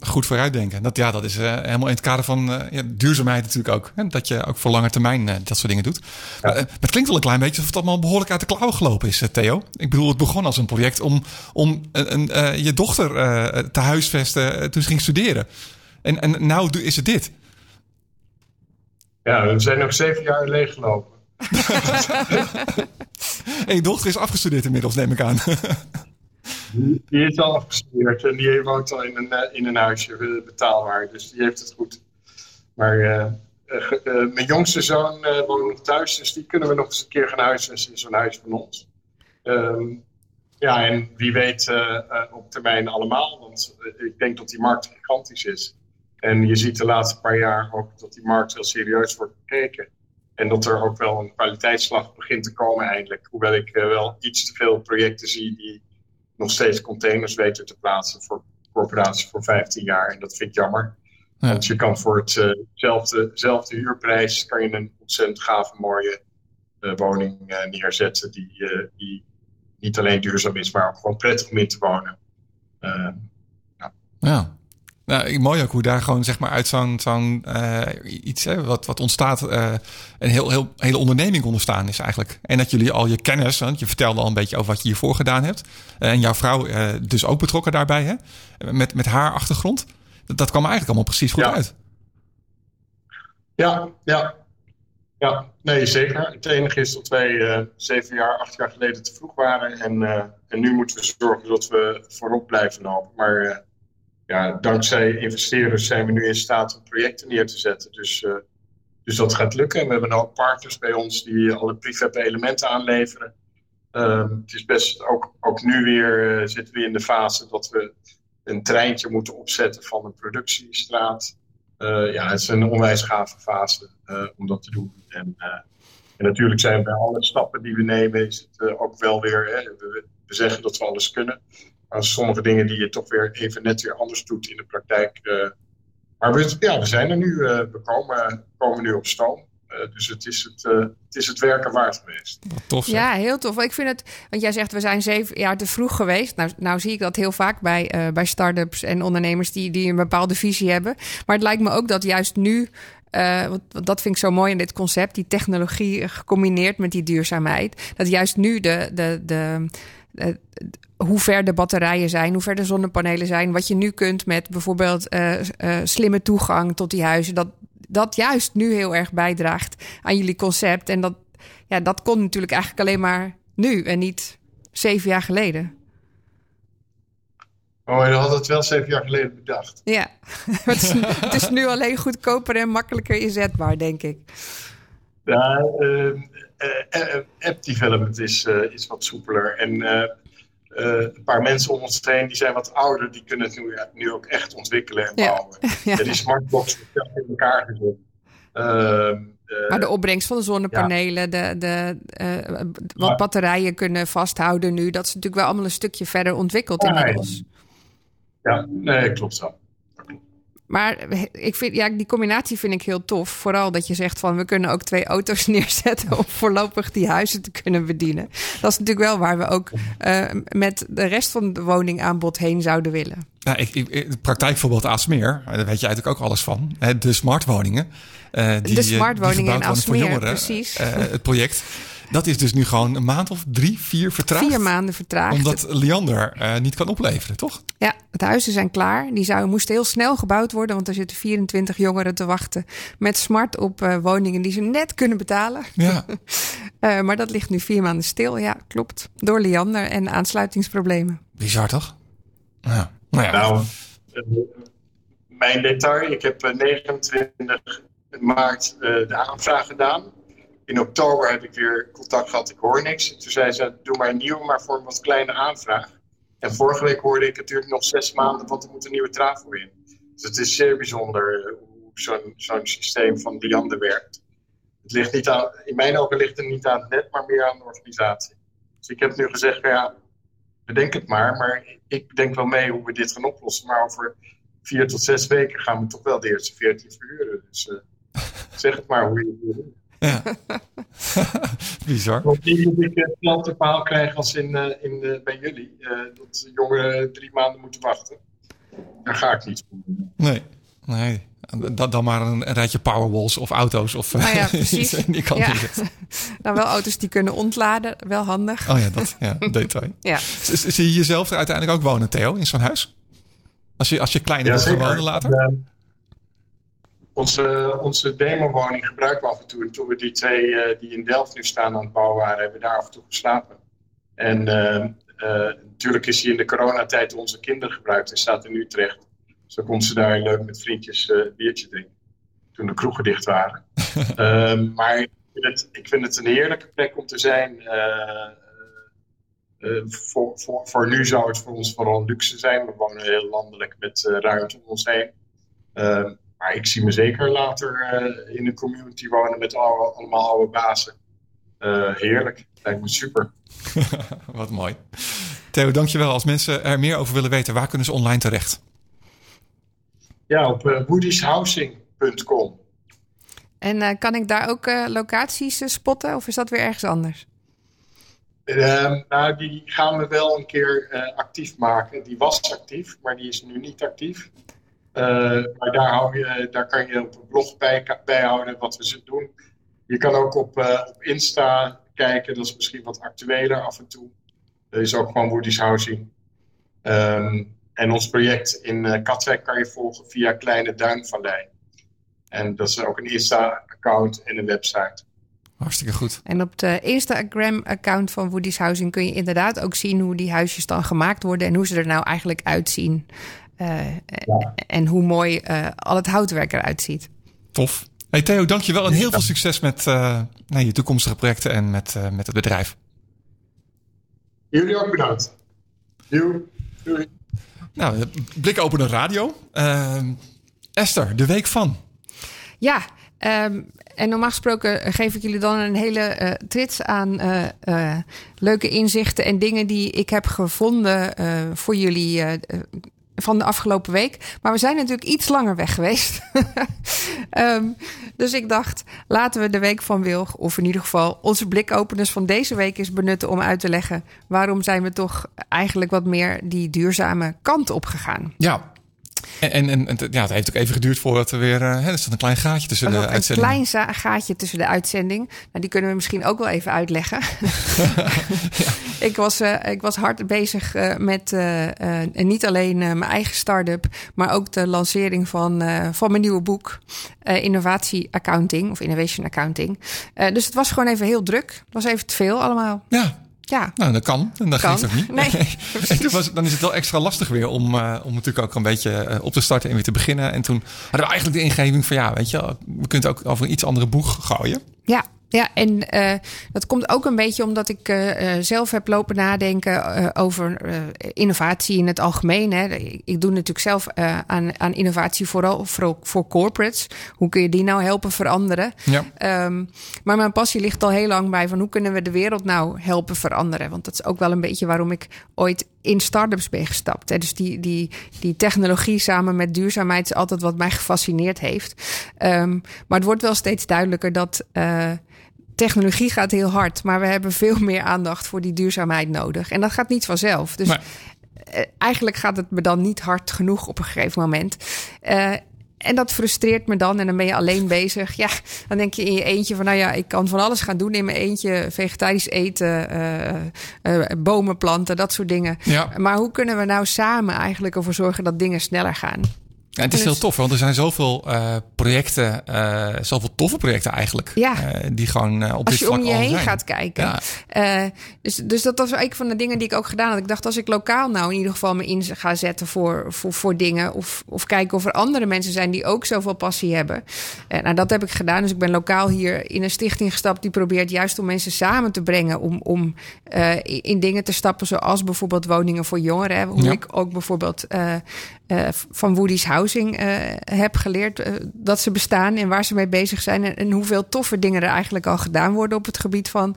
Goed vooruitdenken. Dat, ja, dat is uh, helemaal in het kader van uh, ja, duurzaamheid natuurlijk ook. Hè? Dat je ook voor lange termijn dat soort dingen doet. Ja. het klinkt wel een klein beetje alsof het allemaal behoorlijk uit de klauwen gelopen is, Theo. Ik bedoel, het begon als een project om, om een, je dochter te huisvesten toen ze ging studeren. En, en nou is het dit. Ja, we zijn nog zeven jaar leeggelopen en je dochter is afgestudeerd inmiddels, neem ik aan. Die is al afgestudeerd en die woont al in een, eh, in een huisje eh, betaalbaar. Dus die heeft het goed. Maar uh, mijn jongste zoon woont nog thuis, dus die kunnen we nog eens een keer gaan huisvesten in zo'n huis van ons. Um, ja, en wie weet op termijn allemaal, want ik denk dat die markt gigantisch is. En je ziet de laatste paar jaar ook dat die markt heel serieus wordt bekeken. En dat er ook wel een kwaliteitsslag begint te komen eindelijk. Hoewel ik wel iets te veel projecten zie die nog steeds containers weten te plaatsen voor corporaties voor 15 jaar. En dat vind ik jammer. Ja. Want je kan voor hetzelfde uh huurprijs kan je een ontzettend gave mooie uh, woning uh, neerzetten. Die, die niet alleen duurzaam is, maar ook gewoon prettig om in te wonen. ja. ja. Nou, mooi ook hoe daar gewoon zeg maar uit zo'n zo'n uh, iets hè, wat, wat ontstaat, uh, een heel, heel, hele onderneming ontstaan is eigenlijk. En dat jullie al je kennis, want je vertelde al een beetje over wat je hiervoor gedaan hebt. Uh, en jouw vrouw dus ook betrokken daarbij, hè? Met, met haar achtergrond. Dat, dat kwam eigenlijk allemaal precies goed ja. uit. Ja, ja. Ja, nee, zeker. Het enige is dat wij zeven jaar, acht jaar geleden te vroeg waren. En, en nu moeten we zorgen dat we voorop blijven lopen. Maar ja, dankzij investeerders zijn we nu in staat om projecten neer te zetten. Dus, uh, Dus dat gaat lukken. En we hebben ook partners bij ons die alle prefab elementen aanleveren. Ehm, het is best ook, ook nu weer uh, zitten we in de fase dat we een treintje moeten opzetten van een productiestraat. Uh, ja, het is een onwijs gave fase om dat te doen. En, en, natuurlijk zijn bij alle stappen die we nemen, is het ook wel weer. Hè, we, we, zeggen dat we alles kunnen. Maar sommige dingen die je toch weer even net weer anders doet in de praktijk. maar we, ja, we zijn er nu. we komen, komen nu op stoom. Uh, dus het is het, uh, het is het werken waard geweest. Tof, ja, heel tof. Ik vind het, want jij zegt we zijn zeven jaar te vroeg geweest. Nou, nou zie ik dat heel vaak bij, uh, bij start-ups en ondernemers die, die een bepaalde visie hebben. Maar het lijkt me ook dat juist nu, want dat vind ik zo mooi in dit concept, die technologie gecombineerd met die duurzaamheid. Dat juist nu de, de, de hoe ver de batterijen zijn, hoe ver de zonnepanelen zijn. Wat je nu kunt met bijvoorbeeld slimme toegang tot die huizen. Dat, dat juist nu heel erg bijdraagt aan jullie concept. En dat, ja, dat kon natuurlijk eigenlijk alleen maar nu en niet zeven jaar geleden. Oh, je had het wel zeven jaar geleden bedacht. Ja, het, is, het is nu alleen goedkoper en makkelijker inzetbaar, denk ik. Ja, uh, app development is, is wat soepeler. En een paar mensen om ons heen die zijn wat ouder, die kunnen het nu, nu ook echt ontwikkelen en bouwen. Ja. die smartbox is in elkaar gezet. Ehm, maar de opbrengst van de zonnepanelen, de, de, wat batterijen kunnen vasthouden nu, dat is natuurlijk wel allemaal een stukje verder ontwikkeld inmiddels. Ja, nee, klopt zo. Maar ik vind, ja, die combinatie vind ik heel tof. Vooral dat je zegt van we kunnen ook twee auto's neerzetten om voorlopig die huizen te kunnen bedienen. Dat is natuurlijk wel waar we ook uh, met de rest van de woningaanbod heen zouden willen. Nou, ik, ik, praktijkvoorbeeld Aalsmeer, daar weet je eigenlijk ook alles van. De smartwoningen. Uh, die, de smartwoningen in Aalsmeer, precies. Uh, het project. Dat is dus nu gewoon een maand of drie, vier vertraagd. Vier maanden vertraagd. Omdat Liander uh, niet kan opleveren, toch? Ja, het huizen zijn klaar. Die zouden, moesten heel snel gebouwd worden, want er zitten 24 jongeren te wachten met smart op uh, woningen die ze net kunnen betalen. Ja. uh, maar dat ligt nu vier maanden stil. Ja, klopt. Door Liander en aansluitingsproblemen. Bizar toch? Ja. Nou, ja. nou mijn detail. Ik heb 29 maart de aanvraag gedaan in oktober heb ik weer contact gehad, ik hoor niks. Toen zei ze, doe maar een nieuwe, maar voor een wat kleine aanvraag. En vorige week hoorde ik natuurlijk nog zes maanden, want er moet een nieuwe trafo in. Dus het is zeer bijzonder eh, hoe zo'n systeem van Liander werkt. Het ligt niet aan, in mijn ogen ligt het niet aan het net, maar meer aan de organisatie. Dus ik heb nu gezegd, ja, bedenk het maar. Maar ik denk wel mee hoe we dit gaan oplossen. Maar over vier tot zes weken gaan we toch wel de eerste veertien verhuren. Dus uh, zeg het maar hoe je het wil. Ja. Bizar. Want niet dat ik hetzelfde verhaal krijg als in, uh, in, uh, bij jullie. Uh, dat jongeren drie maanden moeten wachten. Daar ga ik niet voor doen. Nee, nee. Dat dan maar een, een rijtje powerwalls of auto's. Of, nou ja, precies. die kan ja. nou, wel auto's die kunnen ontladen. Wel handig. Oh ja, dat ja, detail. ja. Zie je jezelf er uiteindelijk ook wonen, Theo, in zo'n huis? Als je, als je kleiner ja, wilt wonen later? Onze, onze demowoning gebruiken we af en toe. En toen we die twee uh, die in Delft nu staan aan het bouwen waren, hebben we daar af en toe geslapen. En uh, uh, natuurlijk is hij in de coronatijd onze kinderen gebruikt en staat in Utrecht. Dus dan kon ze daar leuk met vriendjes een biertje drinken. Toen de kroegen dicht waren. Ehm, maar ik vind, het, ik vind, het, een heerlijke plek om te zijn. voor, voor, voor nu zou het voor ons vooral luxe zijn. We wonen heel landelijk met ruimte om ons heen. Ehm, maar ik zie me zeker later uh, in een community wonen met alle, allemaal oude bazen. Uh, heerlijk, lijkt me super. Wat mooi. Theo, dankjewel. Als mensen er meer over willen weten, waar kunnen ze online terecht? Ja, op uh. En kan ik daar ook locaties spotten of is dat weer ergens anders? Ehm, nou, die gaan we wel een keer actief maken. Die was actief, maar die is nu niet actief. Uh, maar daar, hou je, daar kan je op een blog bij, bijhouden wat we doen. Je kan ook op, uh, op Insta kijken, dat is misschien wat actueler af en toe. Dat is ook gewoon Woody's Housing. Um, en ons project in uh, Katwijk kan je volgen via Kleine Duinvallei. En dat is ook een Insta-account en een website. Hartstikke goed. En op de Instagram-account van Woody's Housing kun je inderdaad ook zien hoe die huisjes dan gemaakt worden en hoe ze er nou eigenlijk uitzien. Uh, En hoe mooi uh, al het houtwerk eruit ziet. Tof. Hey Theo, dankjewel en heel veel succes met uh, nou, je toekomstige projecten en met, uh, met het bedrijf. Jullie ook bedankt. Doei. Doei. Nou, blikopener radio. Uh, Esther, de week van. Ja, um, en normaal gesproken geef ik jullie dan een hele uh, trits aan uh, uh, leuke inzichten en dingen die ik heb gevonden voor jullie van de afgelopen week. Maar we zijn natuurlijk iets langer weg geweest. um, dus ik dacht, laten we de week van Wilg, of in ieder geval onze blikopeners van deze week eens benutten om uit te leggen waarom zijn we toch eigenlijk wat meer die duurzame kant op gegaan. Ja, en, en, en, ja, het heeft ook even geduurd voordat er weer. Uh, er staat een klein gaatje tussen de uitzending. Een klein gaatje tussen de uitzending. Nou, die kunnen we misschien ook wel even uitleggen. ja. ik, was, uh, ik was hard bezig uh, met niet alleen mijn eigen start-up, maar ook de lancering van, van mijn nieuwe boek. Innovatie Accounting of Innovation Accounting. dus het was gewoon even heel druk. Het was even te veel allemaal. Ja, ja. Nou, dat kan. En dat kan. geeft ook niet. Nee. en toen was, dan is het wel extra lastig weer om, uh, om natuurlijk ook een beetje uh, op te starten en weer te beginnen. En toen hadden we eigenlijk de ingeving van ja, weet je, we kunnen het ook over een iets andere boeg gooien. Ja, ja, en uh, dat komt ook een beetje omdat ik uh, zelf heb lopen nadenken uh, over innovatie in het algemeen. Hè. Ik doe natuurlijk zelf aan, aan innovatie vooral voor, voor corporates. Hoe kun je die nou helpen veranderen? Ja. Um, maar mijn passie ligt al heel lang bij van hoe kunnen we de wereld nou helpen veranderen? Want dat is ook wel een beetje waarom ik ooit in start-ups ben gestapt. Hè. Dus die, die, die technologie samen met duurzaamheid is altijd wat mij gefascineerd heeft. Um, maar het wordt wel steeds duidelijker dat technologie gaat heel hard, maar we hebben veel meer aandacht voor die duurzaamheid nodig. En dat gaat niet vanzelf. Dus nee. eigenlijk gaat het me dan niet hard genoeg op een gegeven moment. Uh, en dat frustreert me dan. En dan ben je alleen bezig. Ja, dan denk je in je eentje van... nou ja, ik kan van alles gaan doen in mijn eentje. Vegetarisch eten, uh, uh, bomen planten, dat soort dingen. Ja. Maar hoe kunnen we nou samen eigenlijk ervoor zorgen... dat dingen sneller gaan? Ja, het is heel tof, want er zijn zoveel uh, projecten, uh, zoveel toffe projecten eigenlijk. Ja. Uh, die gewoon op als dit vlak je om je heen zijn. gaat kijken. Ja. dus, dus dat was een van de dingen die ik ook gedaan had. Ik dacht, als ik lokaal nou in ieder geval me in ga zetten voor, voor, voor dingen. Of, of kijken of er andere mensen zijn die ook zoveel passie hebben. nou, dat heb ik gedaan. Dus ik ben lokaal hier in een stichting gestapt die probeert juist om mensen samen te brengen. Om, om in dingen te stappen, zoals bijvoorbeeld woningen voor jongeren. Hoe Ja. ik ook bijvoorbeeld van Woody's Housing uh, heb geleerd uh, dat ze bestaan en waar ze mee bezig zijn. En, en, hoeveel toffe dingen er eigenlijk al gedaan worden op het gebied van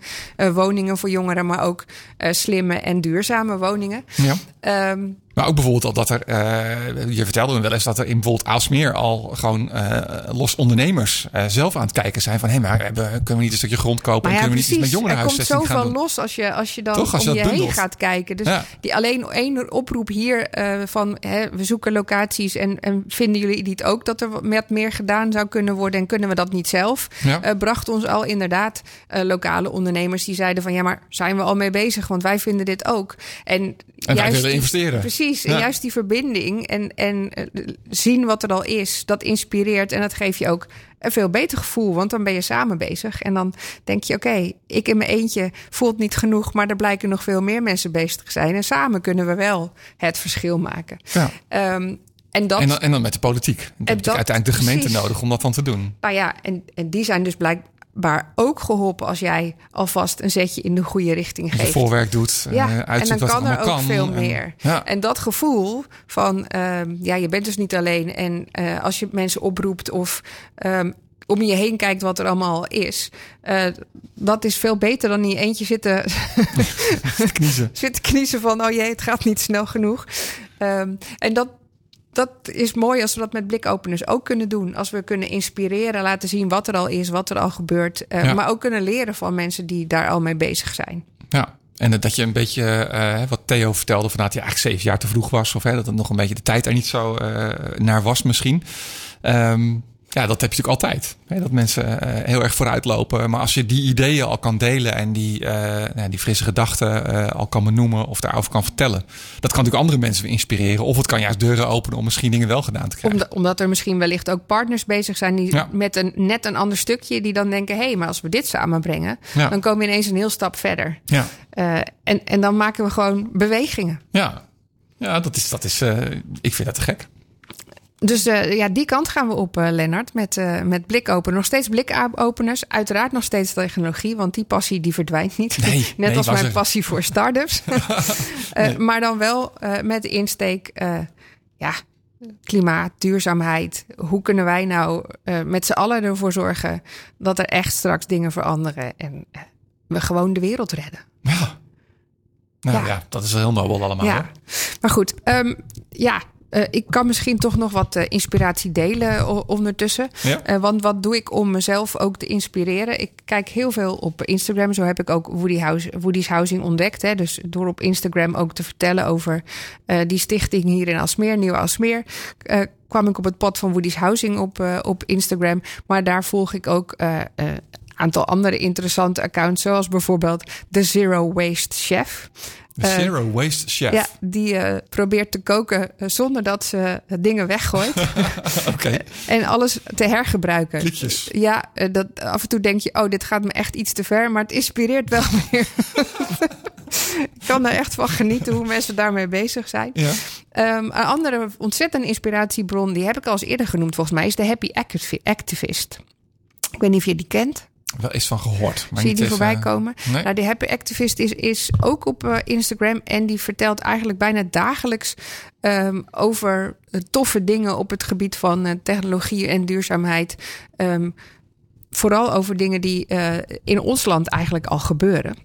woningen voor jongeren, maar ook slimme en duurzame woningen. Ja. Um, maar ook bijvoorbeeld al dat er, uh, je vertelde me wel eens dat er in bijvoorbeeld Aalsmeer al gewoon uh, los ondernemers uh, zelf aan het kijken zijn van hé, hey, maar hebben, kunnen we niet een stukje grond kopen en ja, kunnen we niet iets met jongerenhuisvesting Er komt gaan zoveel los als je, als je dan Toch, als je om je heen gaat kijken. Dus Ja. die alleen één oproep hier van hè, we zoeken locaties en, en vinden jullie niet ook dat er met meer gedaan zou kunnen worden en kunnen we dat niet zelf? Ja. Bracht ons al inderdaad lokale ondernemers die zeiden van ja, maar zijn we al mee bezig? Want wij vinden dit ook. En, En wij juist willen investeren. Precies. Ja. En juist die verbinding en, en uh, zien wat er al is, dat inspireert en dat geeft je ook een veel beter gevoel. Want dan ben je samen bezig. En dan denk je, oké, ik in mijn eentje voelt niet genoeg, maar er blijken nog veel meer mensen bezig te zijn. En samen kunnen we wel het verschil maken. Ja. Um, en dat, En, dan, en dan met de politiek. Dan heb je dat- uiteindelijk de gemeente precies. nodig om dat dan te doen. nou ja, en, en die zijn dus blijkbaar ook geholpen als jij alvast een zetje in de goede richting Als je geeft. voorwerk doet, Ja, eh, en dan kan er ook kan. veel En- meer. Ja. En dat gevoel van, ehm, ja, je bent dus niet alleen. En eh, als je mensen oproept of ehm, om je heen kijkt wat er allemaal is, eh, dat is veel beter dan in je eentje zitten, kniezen. zitten kniezen van, oh jee, het gaat niet snel genoeg. Ehm, en dat, dat is mooi als we dat met blikopeners ook kunnen doen. Als we kunnen inspireren, laten zien wat er al is, wat er al gebeurt. eh, Ja. Maar ook kunnen leren van mensen die daar al mee bezig zijn. Ja. En dat je een beetje, eh, wat Theo vertelde, van dat hij eigenlijk zeven jaar te vroeg was. Of hè, dat het nog een beetje de tijd er niet zo eh, naar was misschien. Ehm, ja, dat heb je natuurlijk altijd. Hè, dat mensen eh, heel erg vooruit lopen. Maar als je die ideeën al kan delen en die, eh, nou, die frisse gedachten eh, al kan benoemen of daarover kan vertellen. Dat kan natuurlijk andere mensen weer inspireren. Of het kan juist deuren openen om misschien dingen wel gedaan te krijgen. Omdat, omdat er misschien wellicht ook partners bezig zijn die Ja. met een net een ander stukje, die dan denken: hé, hey, maar als we dit samenbrengen, Ja. dan komen we ineens een heel stap verder. Ja. En, en dan maken we gewoon bewegingen. Ja, ja dat is, dat is ik vind dat te gek. Dus eh, ja, die kant gaan we op, eh Lennart, met, eh met blikopen. Nog steeds blikopeners, uiteraard nog steeds technologie, want die passie die verdwijnt niet. Nee, Net nee, als mijn passie voor start-ups. Maar dan wel met de insteek, ja, klimaat, duurzaamheid. Hoe kunnen wij nou met z'n allen ervoor zorgen dat er echt straks dingen veranderen en we gewoon de wereld redden? Ja. Nou ja. Ja. dat is heel nobel allemaal. Ja, hoor. maar goed. ehm, ja, eh, ik kan misschien toch nog wat eh, inspiratie delen ondertussen. Ja. Eh, want wat doe ik om mezelf ook te inspireren? Ik kijk heel veel op Instagram. Zo heb ik ook Woody House, Woody's Housing ontdekt. Hè. Dus door op Instagram ook te vertellen over die stichting hier in Alsmeer, Nieuw Alsmeer. kwam ik op het pad van Woody's Housing op, op Instagram. Maar daar volg ik ook aantal andere interessante accounts. Zoals bijvoorbeeld de Zero Waste Chef. De Eh, Zero Waste Chef. Ja, die eh, probeert te koken eh, zonder dat ze dingen weggooit. Oké. en alles te hergebruiken. Klikjes. Ja, dat, af en toe denk je, oh, dit gaat me echt iets te ver. Maar het inspireert wel weer. Ik kan er echt van genieten hoe mensen daarmee bezig zijn. Ja. Ehm, een andere ontzettende inspiratiebron, die heb ik al eens eerder genoemd volgens mij, is de Happy Activi- Activist. Ik weet niet of je die kent. Wel eens van gehoord. Maar Zie je die even- voorbij komen? nee. Nou, die Happy Activist is, is ook op eh, Instagram. En die vertelt eigenlijk bijna dagelijks ehm, over eh, toffe dingen op het gebied van eh, technologie en duurzaamheid. Ehm, vooral over dingen die eh, in ons land eigenlijk al gebeuren.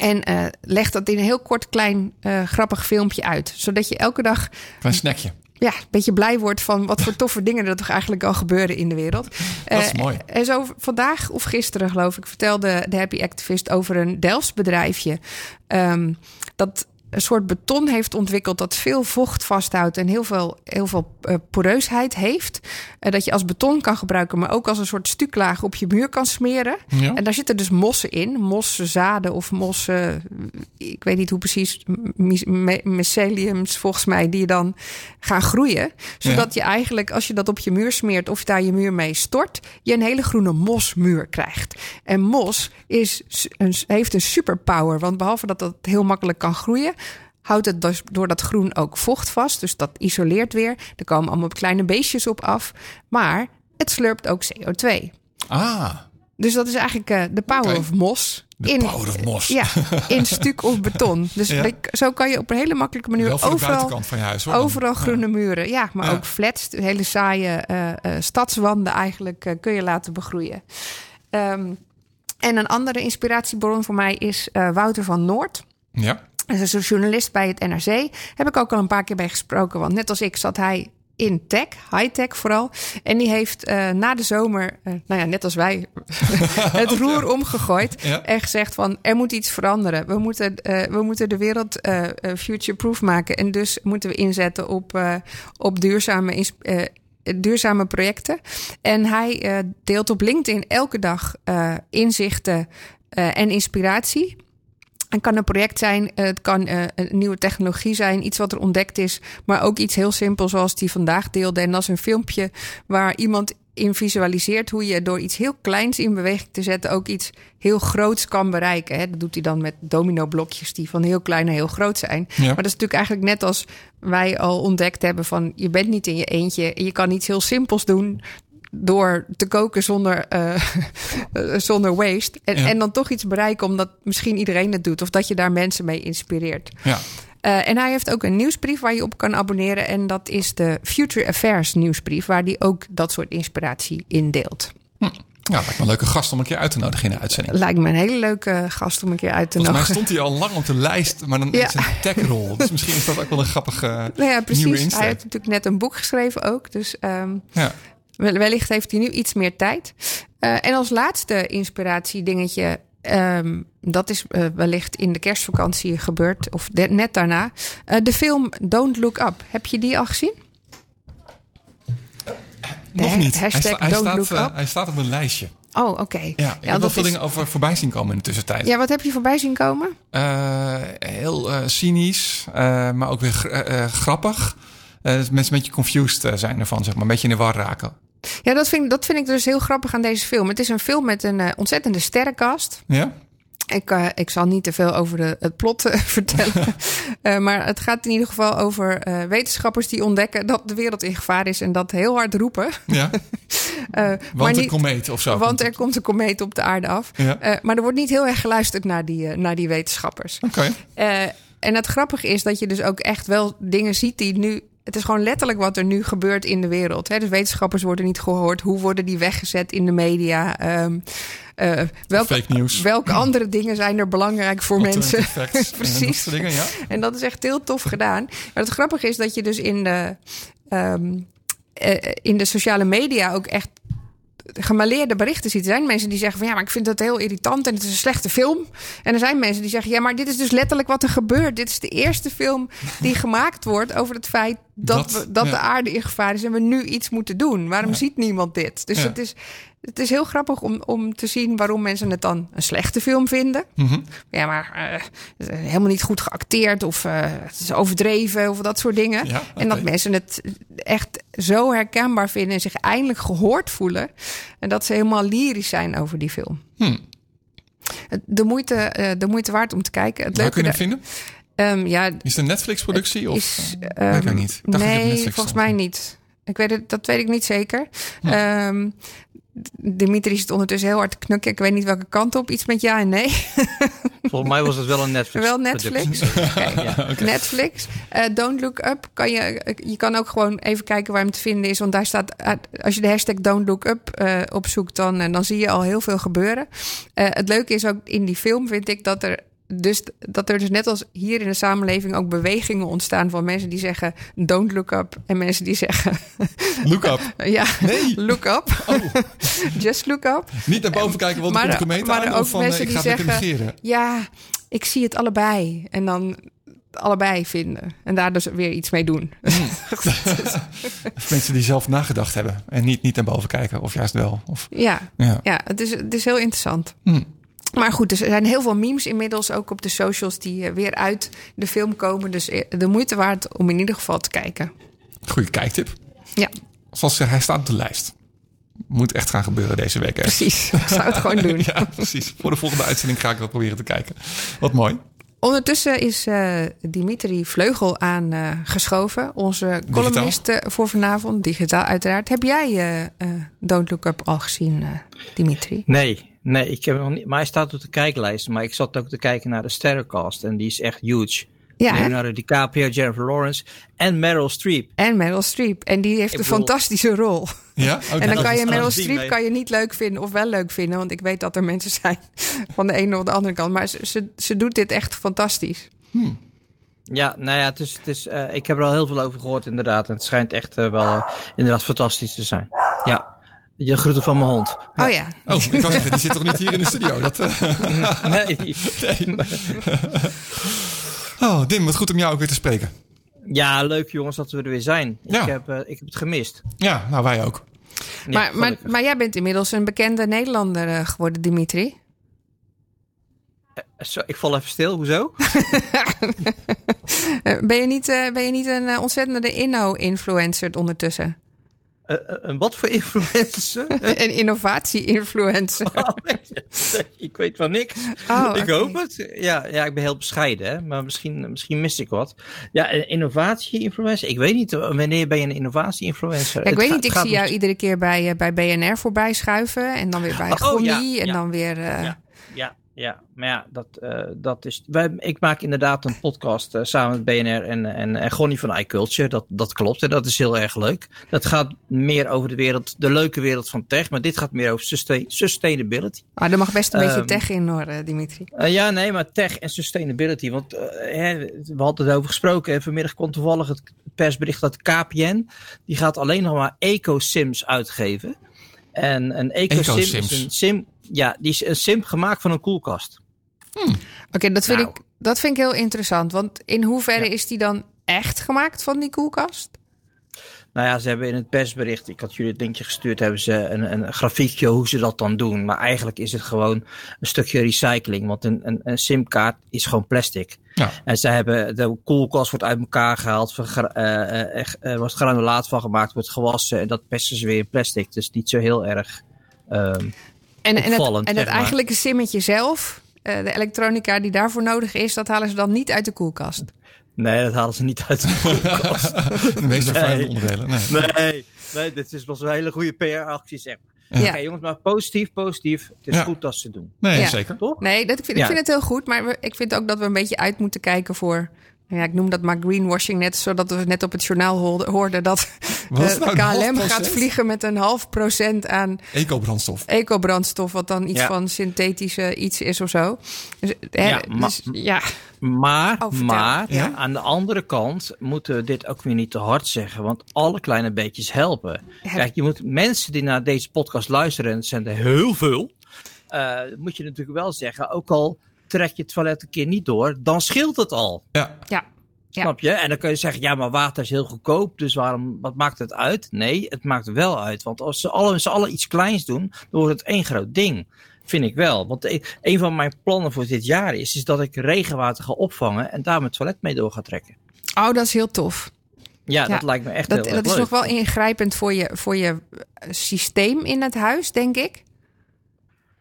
En eh, legt dat in een heel kort, klein, eh, grappig filmpje uit. Zodat je elke dag Klein snackje. Ja, een beetje blij wordt van wat voor toffe dingen er toch eigenlijk al gebeuren in de wereld. Dat is Eh, mooi. En zo vandaag of gisteren, geloof ik, vertelde de Happy Activist over een Delfts bedrijfje. ehm, dat een soort beton heeft ontwikkeld dat veel vocht vasthoudt en heel veel, heel veel eh, poreusheid heeft. Eh, dat je als beton kan gebruiken, maar ook als een soort stuklaag op je muur kan smeren. Ja. En daar zitten dus mossen in. Mossenzaden of mossen, ik weet niet hoe precies, myceliums volgens mij, die dan gaan groeien. Zodat je eigenlijk, als je dat op je muur smeert of daar je muur mee stort, je een hele groene mosmuur krijgt. En mos is, een, heeft een superpower, want behalve dat dat heel makkelijk kan groeien, houdt het dus door dat groen ook vocht vast. Dus dat isoleert weer. Er komen allemaal kleine beestjes op af. Maar het slurpt ook CO2. Ah, Dus dat is eigenlijk eh, de power of mos. de power of mos. Ja, in stuk of beton. Dus Ja. ik- zo kan je op een hele makkelijke manier Wel overal, van je huis hoor. overal groene muren. Ja, maar Ja. ook flats, hele saaie eh, eh, stadswanden eigenlijk kun je laten begroeien. Ehm, en een andere inspiratiebron voor mij is Wouter van Noord. Ja. Is een journalist bij het NRC. Heb ik ook al een paar keer mee gesproken. Want net als ik zat hij in tech, high-tech vooral. En die heeft eh, na de zomer, eh, nou ja, net als wij, het roer omgegooid. Ja. En gezegd van, er moet iets veranderen. We moeten, eh, we moeten de wereld future-proof maken. En dus moeten we inzetten op, op duurzame, duurzame projecten. En hij deelt op LinkedIn elke dag inzichten en inspiratie. Het kan een project zijn, eh, het kan eh, een nieuwe technologie zijn, iets wat er ontdekt is, maar ook iets heel simpels zoals die vandaag deelde. En dat is een filmpje waar iemand in visualiseert hoe je door iets heel kleins in beweging te zetten ook iets heel groots kan bereiken. Dat doet hij dan met domino-blokjes die van heel klein naar heel groot zijn. Ja. Maar dat is natuurlijk eigenlijk net als wij al ontdekt hebben van je bent niet in je eentje en je kan iets heel simpels doen door te koken zonder, eh, zonder waste. En, Ja. en dan toch iets bereiken omdat misschien iedereen het doet. Of dat je daar mensen mee inspireert. Ja. Eh, en hij heeft ook een nieuwsbrief waar je op kan abonneren. En dat is de Future Affairs nieuwsbrief. Waar hij ook dat soort inspiratie in deelt. Ja, lijkt me een leuke gast om een keer uit te nodigen in de uitzending. Lijkt me een hele leuke gast om een keer uit te Volgens mij nodigen. stond hij al lang op de lijst, maar dan Ja. is het een techrol. Dus misschien is dat ook wel een grappige eh, Nou ja, precies. Hij heeft natuurlijk net een boek geschreven ook. Dus ehm, Ja. Wel- Wellicht heeft hij nu iets meer tijd. Eh, en als laatste inspiratiedingetje. ehm dat is eh, wellicht in de kerstvakantie gebeurd. Of de- net daarna. Eh, de film Don't Look Up. Heb je die al gezien? Nog niet. Hij, sta- hij staat, look up. hij staat op een lijstje. Oh, oké. Ja, ik heb wel veel is- dingen over voorbij zien komen in de tussentijd. ja, wat heb je voorbij zien komen? Eh, heel eh, cynisch, eh, maar ook weer gr- grappig. Eh, mensen een beetje confused zijn ervan, zeg maar. Een beetje in de war raken. Ja, dat vind, dat vind ik dus heel grappig aan deze film. Het is een film met een eh, ontzettende sterrenkast. Ja? Ik, uh, ik zal niet te veel over de, het plot uh, vertellen. uh, maar het gaat in ieder geval over wetenschappers die ontdekken dat de wereld in gevaar is en dat heel hard roepen. Ja. want maar een komeet of zo. Want er komt een komeet op de aarde af. Ja. maar er wordt niet heel erg geluisterd naar die, naar die wetenschappers. Oké. en het grappige is dat je dus ook echt wel dingen ziet die nu het is gewoon letterlijk wat er nu gebeurt in de wereld. Hè? Dus wetenschappers worden niet gehoord. Hoe worden die weggezet in de media? Um, uh, welke, Fake news. welke andere dingen zijn er belangrijk voor mensen? Precies. En dingen, ja. En dat is echt heel tof gedaan. Maar het grappige is dat je dus in de, um, uh, in de sociale media ook echt gemaleerde berichten ziet. Er zijn mensen die zeggen van ja, maar ik vind dat heel irritant en het is een slechte film. En er zijn mensen die zeggen ja, maar dit is dus letterlijk wat er gebeurt. Dit is de eerste film die gemaakt wordt over het feit dat, Dat, we, dat ja. de aarde in gevaar is en we nu iets moeten doen. Waarom ziet niemand dit? Dus Ja. het, is, het is heel grappig om, om te zien waarom mensen het dan een slechte film vinden. Mhm. Ja, maar eh, helemaal niet goed geacteerd of eh, het is overdreven of dat soort dingen. Ja, En dat mensen het echt zo herkenbaar vinden en zich eindelijk gehoord voelen. En dat ze helemaal lyrisch zijn over die film. Hm. Het- De moeite, eh, de moeite waard om te kijken. Het Waar kun je hem vinden? Ehm, ja, Is het een Netflix-productie? Of weet ehm, ik niet. Ik dacht nee, volgens mij niet. Ik weet het, dat weet ik niet zeker. Hm. Ehm, Dimitri zit ondertussen heel hard te knukken. Ik weet niet welke kant op. Iets met ja en nee. Volgens mij was het wel een Netflix. Wel Netflix. Ja. Netflix. Eh, Don't Look Up. Kan je, je kan ook gewoon even kijken waar hem te vinden is. Want daar staat, eh, als je de hashtag Don't Look Up eh, opzoekt, dan, eh, dan zie je al heel veel gebeuren. Eh, het leuke is ook in die film, vind ik, dat er. Dus dat er dus net als hier in de samenleving ook bewegingen ontstaan van mensen die zeggen don't look up en mensen die zeggen Look up. ja Nee. look up, Oh, just look up. niet naar boven kijken, want Maar- komt gemeente maar aan. ook van, eh, mensen ik die ga het lekker zeggen- negeren. Ja, ik zie het allebei en dan allebei vinden en daar dus weer iets mee doen. Mensen die zelf nagedacht hebben. En niet, niet naar boven kijken. Of juist wel. Of, ja, ja. ja, het is, het is heel interessant. Hm. Maar goed, dus er zijn heel veel memes inmiddels ook op de socials die eh, weer uit de film komen. Dus eh, de moeite waard om in ieder geval te kijken. Goeie kijktip. Ja, Zoals ze- hij staat op de lijst. Moet echt gaan gebeuren deze week. Hè? precies. Ik zou het gewoon doen. Ja, precies. Voor de volgende uitzending ga ik dat proberen te kijken. Wat mooi. Ondertussen is eh, Dimitri Vleugel aangeschoven. onze columnist voor vanavond, digitaal uiteraard. Heb jij eh, eh, Don't Look Up al gezien, eh, Dimitri? Nee, nee, ik heb hem nog niet. Maar hij staat op de kijklijst. Maar ik zat ook te kijken naar de sterrencast. En die is echt huge. Ja, hè? Leonardo DiCaprio, Jennifer Lawrence en Meryl Streep. En Meryl Streep. En die heeft Ik een bedoel- fantastische rol. Ja? Oké. En dan kan je Meryl die Streep kan je niet leuk vinden of wel leuk vinden. Want ik weet dat er mensen zijn van de ene of de andere kant. Maar ze, ze, ze doet dit echt fantastisch. Ja, nou ja, het is, het is, eh, ik heb er al heel veel over gehoord inderdaad. En het schijnt echt eh, wel eh, inderdaad fantastisch te zijn. Ja, je groeten van mijn hond. Oh ja. Oh, ik kan zeggen, die zit toch niet hier in de studio? Dat, eh, Nee. Oh, Dim, wat goed om jou ook weer te spreken. Ja, leuk jongens dat we er weer zijn. Ja. Ik, heb, eh, ik heb het gemist. Ja, nou wij ook. Ja, maar, maar, maar jij bent inmiddels een bekende Nederlander eh, geworden, Dimitri. Zo, ik val even stil, hoezo? Ben, je niet, eh, ben je niet een ontzettende inno-influencer ondertussen? Eh, eh, een wat voor influencer? Een innovatie-influencer. Oh, ik weet van niks. Oh, ik hoop het. Ja, ja, ik ben heel bescheiden, hè? maar misschien, misschien mis ik wat. Ja, een innovatie-influencer. Ik weet niet, eh, wanneer ben je een innovatie-influencer? Ja, ik Het weet niet, ik zie jou iedere keer bij, bij BNR voorbij schuiven. En dan weer bij Oh, ja, en ja. dan weer... eh, Ja, maar ja, dat, eh, dat is. Wij, ik maak inderdaad een podcast eh, samen met BNR en, en, en Gonnie van iCulture. Dat, dat klopt en dat is heel erg leuk. Dat gaat meer over de wereld, de leuke wereld van tech, maar dit gaat meer over sustain, sustainability. Ah, er mag best een beetje Ehm, tech in hoor, eh, Dimitri. Ja, nee, maar tech en sustainability. Want hè, we hadden het over gesproken. En vanmiddag kwam toevallig het persbericht dat KPN. die gaat alleen nog maar eco-sims uitgeven. En een eco-sim Eco-sims. is een sim. Ja, die is een sim gemaakt van een koelkast. Oké, dat, vind nou. ik- dat vind ik heel interessant. Want in hoeverre Ja. is die dan echt gemaakt van die koelkast? Nou ja, ze hebben in het persbericht, ik had jullie het linkje gestuurd, hebben ze een, een grafiekje hoe ze dat dan doen. Maar eigenlijk is het gewoon een stukje recycling. Want een, een, een simkaart is gewoon plastic. Ja. En ze hebben, de koelkast wordt uit elkaar gehaald, vergra- eh, eh, echt, eh, wordt granulaat van gemaakt, wordt gewassen. En dat persen ze weer in plastic. Dus niet zo heel erg. ehm, En, en het, en het eigenlijke simmetje zelf, eh, de elektronica die daarvoor nodig is, dat halen ze dan niet uit de koelkast. Nee, dat halen ze niet uit de koelkast. De meest vervuilende Nee. onderdelen. Nee. nee, nee, dit is was een hele goede PR-actie, zeg maar. Ja. Oké, jongens, maar positief, positief. Het is Ja. goed dat ze doen. Nee, Ja. zeker. Toch? Nee, dat, ik, vind, Ja. ik vind het heel goed. Maar we- ik vind ook dat we een beetje uit moeten kijken voor. Ja, ik noem dat maar greenwashing net, zodat we net op het journaal hoorden, dat is eh, nou KLM gaat vliegen met een half procent aan Eco-brandstof. ecobrandstof, wat dan iets Ja. van synthetische iets is of zo. Dus, hè, Ja, ma- dus, ja. Maar, Oh, maar Ja? aan de andere kant moeten we dit ook weer niet te hard zeggen, want alle kleine beetjes helpen. Ja. Kijk, je moet mensen die naar deze podcast luisteren, en het zijn er heel veel, eh, moet je natuurlijk wel zeggen, ook al trek je het toilet een keer niet door, dan scheelt het al. Ja. Ja. Snap je? En dan kun je zeggen, ja, maar water is heel goedkoop, dus waarom, wat maakt het uit? Nee, het maakt wel uit. Want als ze allen iets kleins doen, dan wordt het één groot ding. Vind ik wel. Want e- een van mijn plannen voor dit jaar is, is dat ik regenwater ga opvangen en daar mijn toilet mee door ga trekken. Oh, dat is heel tof. Ja, Ja, dat lijkt me echt Dat, heel erg dat is leuk. nog wel ingrijpend voor je, voor je eh, systeem in het huis, denk ik.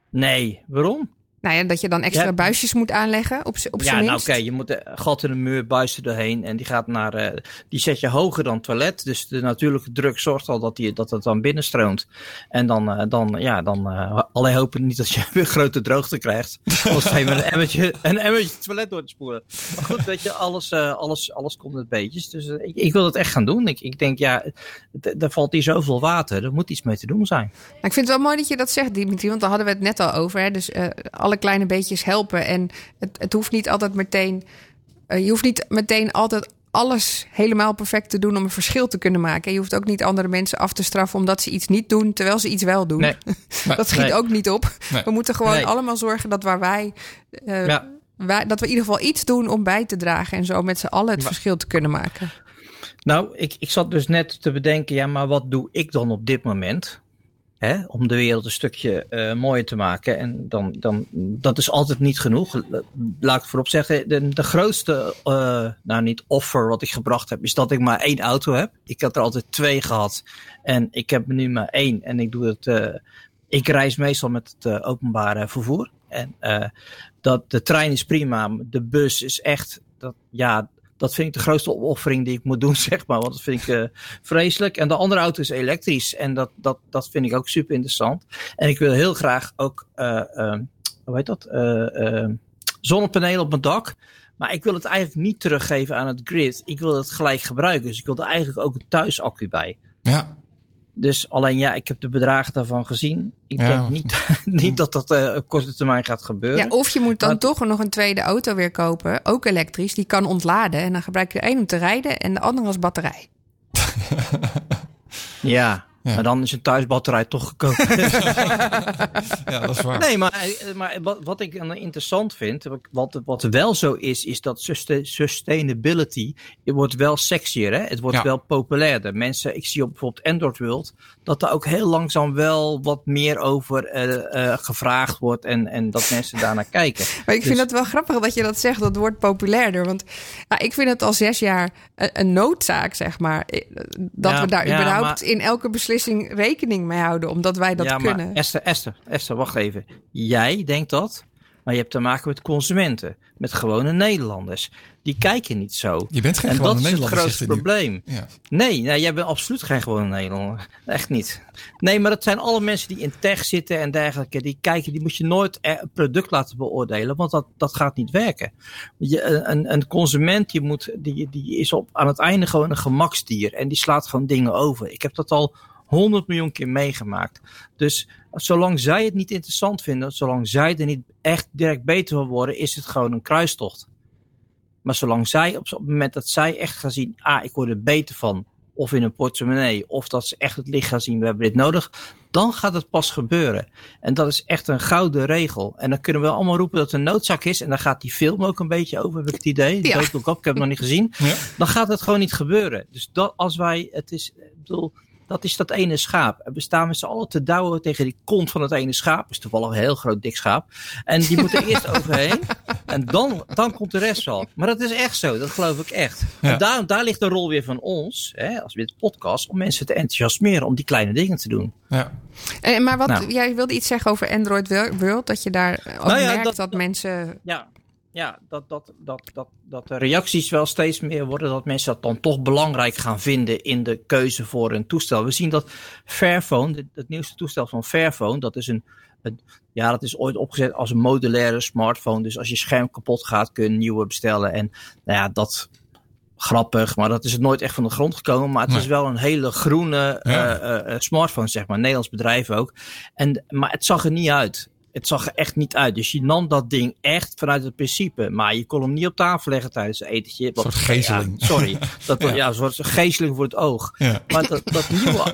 Nee, waarom? Nou ja, dat je dan extra Ja. buisjes moet aanleggen op, op ja, nou oké, je moet een gat in de muur, buis er doorheen en die gaat naar, eh, die zet je hoger dan het toilet. Dus de natuurlijke druk zorgt al dat, die, dat het dan binnenstroomt. En dan, eh, dan ja, dan, eh alleen hopen niet dat je weer grote droogte krijgt. Sta je met een emmertje, een emmertje toilet door te spoelen. Maar goed, weet je, alles, eh, alles, alles komt met beetjes. Dus eh, ik, ik wil het echt gaan doen. Ik, ik denk, ja, er valt hier zoveel water, er moet iets mee te doen zijn. Ik vind het wel mooi dat je dat zegt, Dimitri, want daar hadden we het net al over. Hè? Dus eh, alle kleine beetjes helpen. En het, het hoeft niet altijd meteen. eh, je hoeft niet meteen altijd alles helemaal perfect te doen om een verschil te kunnen maken. Je hoeft ook niet andere mensen af te straffen omdat ze iets niet doen, terwijl ze iets wel doen. Nee. dat schiet Nee. ook niet op. Nee. We moeten gewoon allemaal zorgen dat waar wij, Ja. wij. Dat we in ieder geval iets doen om bij te dragen. En zo met z'n allen het verschil te kunnen maken. Nou, ik, ik zat dus net te bedenken, ja, maar wat doe ik dan op dit moment? Om de wereld een stukje eh, mooier te maken. En dan, dan, dat is altijd niet genoeg. Laat ik voorop zeggen, de, de grootste, eh, nou niet offer wat ik gebracht heb, is dat ik maar één auto heb. Ik had er altijd twee gehad. En ik heb nu maar één. En ik doe het, eh, ik reis meestal met het openbare vervoer. En dat, de trein is prima, de bus is echt, dat, ja, dat vind ik de grootste opoffering die ik moet doen, zeg maar. Want dat vind ik eh, vreselijk. En de andere auto is elektrisch. En dat, dat, dat vind ik ook super interessant. En ik wil heel graag ook, eh, eh, hoe heet dat? Eh, eh, zonnepanelen op mijn dak. Maar ik wil het eigenlijk niet teruggeven aan het grid. Ik wil het gelijk gebruiken. Dus ik wil er eigenlijk ook een thuisaccu bij. Ja. Dus alleen ja, ik heb de bedragen daarvan gezien. Ik Ja. denk niet, niet dat dat eh, op korte termijn gaat gebeuren. Ja, of je moet dan Maar- toch nog een tweede auto weer kopen, ook elektrisch. Die kan ontladen. En dan gebruik je er één om te rijden en de andere als batterij. Ja, Ja. maar dan is een thuisbatterij toch gekocht. ja, dat is waar. Nee, maar, eh, maar wat, wat ik dan interessant vind, wat, wat wel zo is, is dat susta- sustainability het wordt wel sexier. Hè? Het wordt Ja. wel populairder. Mensen, ik zie op bijvoorbeeld Android World, dat er ook heel langzaam wel wat meer over eh, eh, gevraagd wordt en, en dat mensen daarnaar kijken. Maar ik vind Dus- het wel grappig dat je dat zegt, dat wordt populairder. Want ja, ik vind het al zes jaar een, een noodzaak, zeg maar. Dat Ja, we daar ja, überhaupt maar- in elke beslissing rekening mee houden, omdat wij dat ja, kunnen. maar Esther, Esther, Esther, wacht even. Jij denkt dat, maar je hebt te maken met consumenten, met gewone Nederlanders. Die kijken niet zo. Je bent geen en gewone dat is het Nederlander, grootste probleem. Ja. Nee, nee, jij bent absoluut geen gewone Nederlander. Echt niet. Nee, maar dat zijn alle mensen die in tech zitten en dergelijke. Die kijken, die moet je nooit een product laten beoordelen, want dat, dat gaat niet werken. Je, een, een consument die moet, die, die is op, aan het einde gewoon een gemaksdier en die slaat gewoon dingen over. Ik heb dat al honderd miljoen keer meegemaakt. Dus zolang zij het niet interessant vinden, zolang zij er niet echt direct beter van worden, is het gewoon een kruistocht. Maar zolang zij op het moment dat zij echt gaan zien, ah, ik word er beter van, of in een portemonnee, of dat ze echt het licht gaan zien, we hebben dit nodig, dan gaat het pas gebeuren. En dat is echt een gouden regel. En dan kunnen we allemaal roepen dat het een noodzaak is, en daar gaat die film ook een beetje over, heb ik het idee. Ja. Ja. Look Up, ik heb het nog niet gezien. Ja. Dan gaat het gewoon niet gebeuren. Dus dat, als wij, het is, ik bedoel, dat is dat ene schaap. En we staan met z'n allen te douwen tegen die kont van het ene schaap. is toevallig een heel groot dik schaap. En die moet er eerst overheen. En En dan, dan komt de rest wel. Maar dat is echt zo, dat geloof ik echt. Ja. En daar, daar ligt de rol weer van ons, hè, als dit podcast, om mensen te enthousiasmeren om die kleine dingen te doen. Ja. Eh, maar wat, Nou. jij wilde iets zeggen over Android Wo- World, dat je daar ook Nou ja, merkt dat, dat- mensen... Ja, ja dat, dat, dat, dat, dat de reacties wel steeds meer worden. Dat mensen dat dan toch belangrijk gaan vinden in de keuze voor een toestel. We zien dat Fairphone, het, nieuwste toestel van Fairphone, dat is een, een- ja, dat is ooit opgezet als een modulaire smartphone. Dus als je scherm kapot gaat, kun je een nieuwe bestellen. En nou ja, dat grappig, maar dat is het nooit echt van de grond gekomen. Maar het Nee. is wel een hele groene Ja. eh, eh, eh, smartphone, zeg maar. Een Nederlands bedrijf ook. En, maar het zag er niet uit. Het zag er echt niet uit. Dus je nam dat ding echt vanuit het principe. Maar je kon hem niet op tafel leggen tijdens het etentje. soort gezeling. Ja, sorry. Dat, Ja. ja. een soort gezeling voor het oog. Ja. Maar dat, dat nieuwe,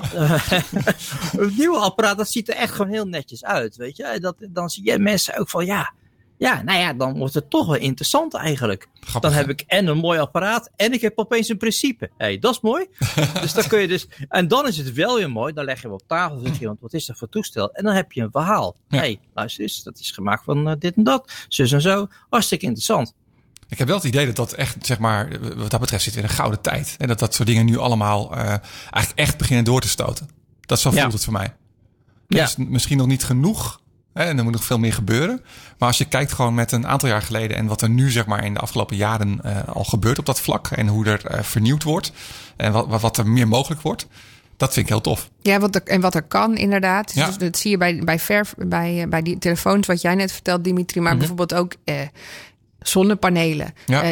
het nieuwe apparaat, dat ziet er echt gewoon heel netjes uit. Weet je? Dat, dan zie je mensen ook van ja. Ja, nou ja, dan wordt het toch wel interessant eigenlijk. Grappig, Dan hè? heb ik en een mooi apparaat en ik heb opeens een principe. Hé, hey, dat is mooi. dus dan kun je dus, en dan is het wel weer mooi. Dan leg je hem op tafel, zeg je, want wat is dat voor toestel? En dan heb je een verhaal. Hé, Ja. hey, luister eens, dat is gemaakt van eh, dit en dat, zus en zo. Hartstikke interessant. Ik heb wel het idee dat dat echt, zeg maar, wat dat betreft zit in een gouden tijd. En dat dat soort dingen nu allemaal eh, eigenlijk echt beginnen door te stoten. Dat zo Ja. voelt het voor mij. Ja. Is misschien nog niet genoeg. En er moet nog veel meer gebeuren. Maar als je kijkt gewoon met een aantal jaar geleden en wat er nu zeg maar in de afgelopen jaren eh, al gebeurt op dat vlak. En hoe er eh, vernieuwd wordt. En wat, wat- er meer mogelijk wordt. Dat vind ik heel tof. Ja, wat er, en wat er kan inderdaad. Ja. Dus dat zie je bij, bij, ver, bij, eh, bij die telefoons wat jij net vertelt, Dimitri. Maar bijvoorbeeld ook eh, zonnepanelen. Ja. Eh,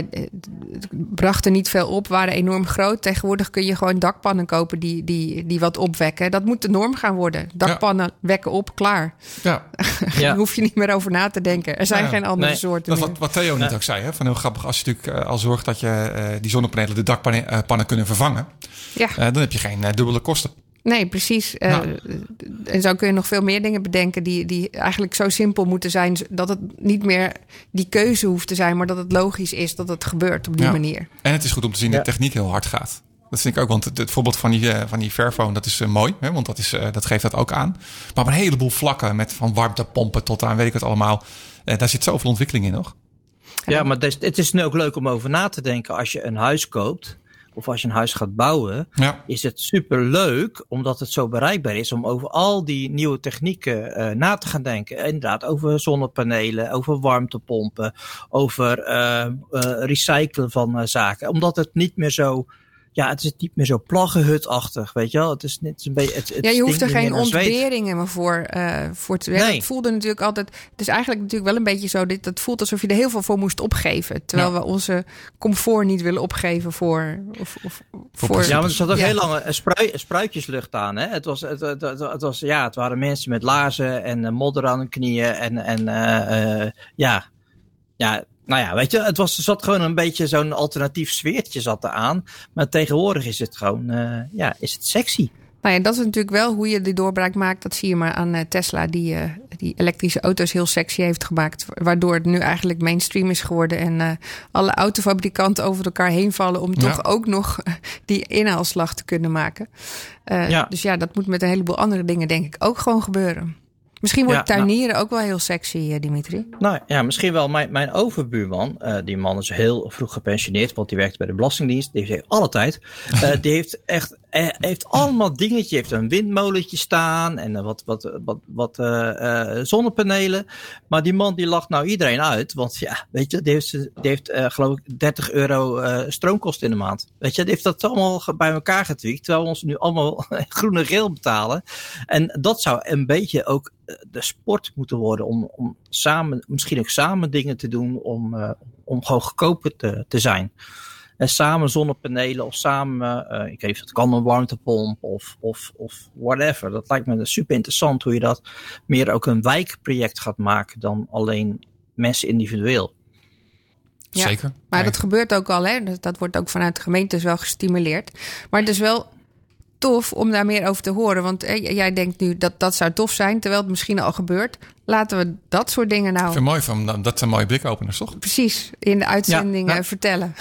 het bracht er niet veel op, waren enorm groot. Tegenwoordig kun je gewoon dakpannen kopen die, die, die wat opwekken. Dat moet de norm gaan worden. Dakpannen wekken op, klaar. Ja, Ja. Daar hoef je niet meer over na te denken. Er zijn Ja. geen andere Nee, soorten dat meer. wat, wat Theo net ook zei. Hè? Van heel grappig, als je natuurlijk eh, al zorgt dat je eh, die zonnepanelen de dakpannen eh, pannen kunnen vervangen. Ja. eh, dan heb je geen dubbele kosten. Nee, precies. Eh, Nou. En zo kun je nog veel meer dingen bedenken die, die eigenlijk zo simpel moeten zijn. Dat het niet meer die keuze hoeft te zijn, maar dat het logisch is dat het gebeurt op die Ja. manier. En het is goed om te zien dat de techniek heel hard gaat. Dat vind ik ook, want het, het voorbeeld van die, eh, van die Fairphone, dat is eh, mooi. Hè? Want dat, is, eh, dat geeft dat ook aan. Maar op een heleboel vlakken, met van warmtepompen tot aan weet ik het allemaal. eh, daar zit zoveel ontwikkeling in nog. Ja, maar het is, het is nu ook leuk om over na te denken. Als je een huis koopt, of als je een huis gaat bouwen, Ja, is het super leuk, omdat het zo bereikbaar is, om over al die nieuwe technieken eh, na te gaan denken. Inderdaad, over zonnepanelen, over warmtepompen, over eh, eh, recyclen van zaken. Omdat het niet meer zo. Ja, het is niet meer zo plaggenhutachtig, weet je wel. Het is, het is een beetje. Het, het Ja, je hoeft er geen ontberingen meer voor, eh, voor te werken. Nee. Het voelde natuurlijk altijd. Het is eigenlijk natuurlijk wel een beetje zo. Dit, het voelt alsof je er heel veel voor moest opgeven. Terwijl Ja. we onze comfort niet willen opgeven voor. Of, of, voor Ja, maar er zat ook Ja. heel lang een sprui- een spruitjeslucht aan. Hè? Het, was, het, het, het, het was, ja, het waren mensen met laarzen en eh, modder aan hun knieën. En, en eh, eh, ja, ja, nou ja, weet je, het was, zat gewoon een beetje zo'n alternatief sfeertje zat eraan. Maar tegenwoordig is het gewoon, eh, ja, is het sexy. Nou ja, dat is natuurlijk wel hoe je die doorbraak maakt. Dat zie je maar aan eh, Tesla, die, eh, die elektrische auto's heel sexy heeft gemaakt. Waardoor het nu eigenlijk mainstream is geworden. En eh, alle autofabrikanten over elkaar heen vallen om Ja. toch ook nog die inhaalslag te kunnen maken. Eh, Ja. Dus ja, dat moet met een heleboel andere dingen denk ik ook gewoon gebeuren. Misschien wordt Ja, nou. tuinieren ook wel heel sexy, eh, Dimitri. Nou ja, misschien wel. Mijn, mijn overbuurman, eh, die man is heel vroeg gepensioneerd, want die werkte bij de Belastingdienst. Die heeft alle tijd. Eh, die heeft echt eh, heeft allemaal dingetjes. Heeft een windmolentje staan en eh, wat, wat, wat, wat eh, zonnepanelen. Maar die man die lacht nou iedereen uit. Want ja, weet je, die heeft, die heeft geloof ik 30 euro stroomkosten in de maand. Weet je, die heeft dat allemaal bij elkaar getweakt. Terwijl we ons nu allemaal groene geel betalen. En dat zou een beetje ook de sport moeten worden om, om samen, misschien ook samen dingen te doen om, om gewoon goedkoper te, te zijn. En samen zonnepanelen of samen, eh, ik weet niet, het kan een warmtepomp of, of, of whatever. Dat lijkt me super interessant hoe je dat meer ook een wijkproject gaat maken dan alleen mensen individueel. Ja, zeker. Maar Nee. dat gebeurt ook al, hè? Dat, dat wordt ook vanuit de gemeentes wel gestimuleerd. Maar het is wel tof om daar meer over te horen. Want eh, jij denkt nu dat dat zou tof zijn, terwijl het misschien al gebeurt. Laten we dat soort dingen nou Ik vind het mooi van, dat zijn mooie blikopeners, toch? precies in de uitzending Ja, eh, nou- vertellen.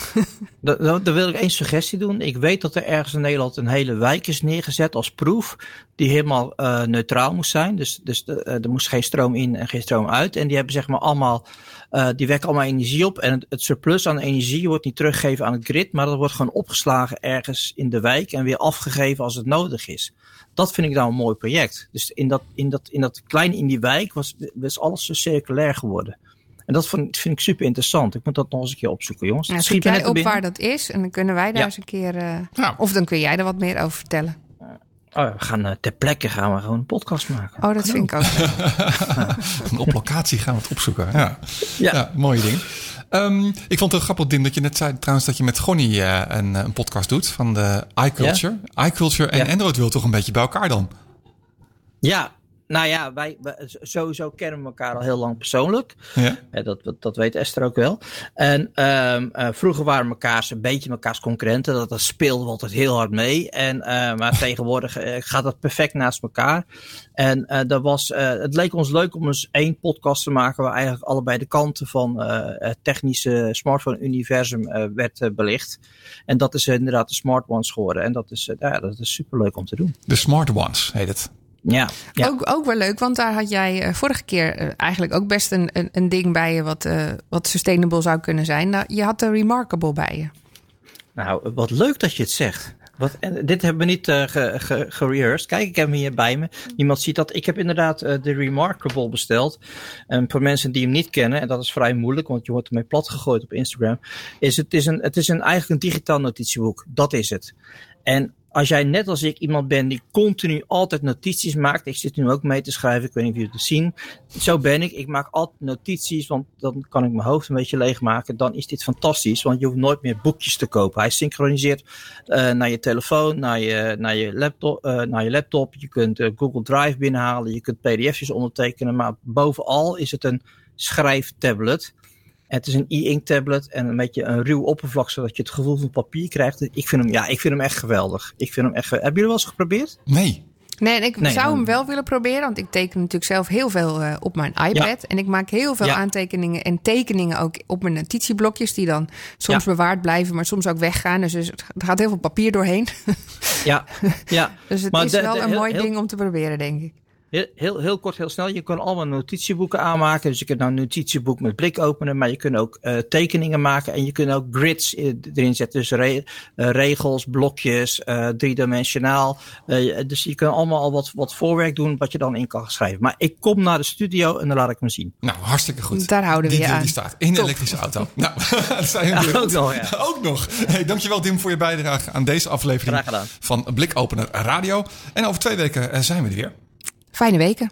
Dan, wil ik één suggestie doen. Ik weet dat er ergens in Nederland een hele wijk is neergezet als proef. Die helemaal eh, neutraal moest zijn. Dus, dus de- er moest geen stroom in en geen stroom uit. En die hebben zeg maar allemaal, eh, die wekken allemaal energie op. En het, het surplus aan energie wordt niet teruggegeven aan het grid. Maar dat wordt gewoon opgeslagen ergens in de wijk. En weer afgegeven als het nodig is. Dat vind ik nou een mooi project. Dus in dat, in dat, in dat klein in die wijk was, was alles zo circulair geworden. En dat vind, vind ik super interessant. Ik moet dat nog eens een keer opzoeken, jongens. Ja, schiet jij net op binnen. waar dat is en dan kunnen wij daar Ja. eens een keer... eh, Ja. Of dan kun jij er wat meer over vertellen. Oh, we gaan eh, ter plekke gaan we gewoon een podcast maken. Oh, dat vind ik ook. Op locatie gaan we het opzoeken. Ja, ja. Ja. mooie ding. Ehm, ik vond het heel grappig, Dim, dat je net zei trouwens dat je met Gonnie eh, een, een podcast doet van de iCulture. iCulture en Ja. Android wil toch een beetje bij elkaar dan? Ja, nou ja, wij, wij- sowieso kennen we elkaar al heel lang persoonlijk. Ja. Dat, dat, dat weet Esther ook wel. En ehm, eh, vroeger waren we mekaars een beetje mekaars concurrenten. Dat, dat speelde altijd heel hard mee. En, eh, maar tegenwoordig eh, gaat dat perfect naast elkaar. En dat was, het leek ons leuk om eens één podcast te maken waar eigenlijk allebei de kanten van het technische smartphone-universum werd belicht. En dat is inderdaad de Smart Ones geworden. En dat is, ja, dat is superleuk om te doen. De Smart Ones heet het. Ja, ja. Ook, ook wel leuk, want daar had jij eh, vorige keer eh, eigenlijk ook best een, een, een ding bij je wat, eh, wat sustainable zou kunnen zijn. Nou, je had de Remarkable bij je. Nou, wat leuk dat je het zegt. Wat, en dit hebben we niet eh ge, ge, gerehearsed. Kijk, ik heb hem hier bij me. Niemand ziet dat. Ik heb inderdaad eh, de Remarkable besteld. En voor mensen die hem niet kennen, en dat is vrij moeilijk, want je wordt ermee plat gegooid op Instagram. Is het, is een, het is een, eigenlijk een digitaal notitieboek. Dat is het. En als jij net als ik iemand bent die continu altijd notities maakt. Ik zit nu ook mee te schrijven. Ik weet niet of jullie het zien. Zo ben ik. Ik maak altijd notities. Want dan kan ik mijn hoofd een beetje leegmaken. Dan is dit fantastisch. Want je hoeft nooit meer boekjes te kopen. Hij synchroniseert eh, naar je telefoon, naar je, naar je, laptop, eh, naar je laptop. Je kunt eh, Google Drive binnenhalen. Je kunt pdf'jes ondertekenen. Maar bovenal is het een schrijftablet. Het is een e-ink tablet en een beetje een ruw oppervlak, zodat je het gevoel van papier krijgt. Ik vind hem, ja, ik vind hem echt geweldig. Ik vind hem echt. Hebben jullie wel eens geprobeerd? Nee. Nee, en ik Nee, zou hem wel willen proberen, want ik teken natuurlijk zelf heel veel eh, op mijn iPad. Ja. En ik maak heel veel Ja. aantekeningen en tekeningen ook op mijn notitieblokjes, die dan soms Ja. bewaard blijven, maar soms ook weggaan. Dus er gaat heel veel papier doorheen. Ja, ja. Dus het Maar is de- wel de- een heel- mooi heel- ding om te proberen, denk ik. Heel, heel, heel kort, heel snel. Je kan allemaal notitieboeken aanmaken. Dus je kunt nou een notitieboek met blik openen. Maar je kunt ook eh, tekeningen maken. En je kunt ook grids erin zetten. Dus re- eh, regels, blokjes, eh, driedimensionaal. Dus je kan allemaal al wat, wat voorwerk doen. Wat je dan in kan schrijven. Maar ik kom naar de studio en dan laat ik hem zien. Nou, hartstikke goed. Daar houden we die, je aan. Die staat in een Top. elektrische auto. Nou, dat zijn we Ja, ook nog, ja. Ook nog. Hey, dankjewel Dim voor je bijdrage aan deze aflevering Graag gedaan. van Blikopener Radio. En over twee weken zijn we er weer. Fijne weken.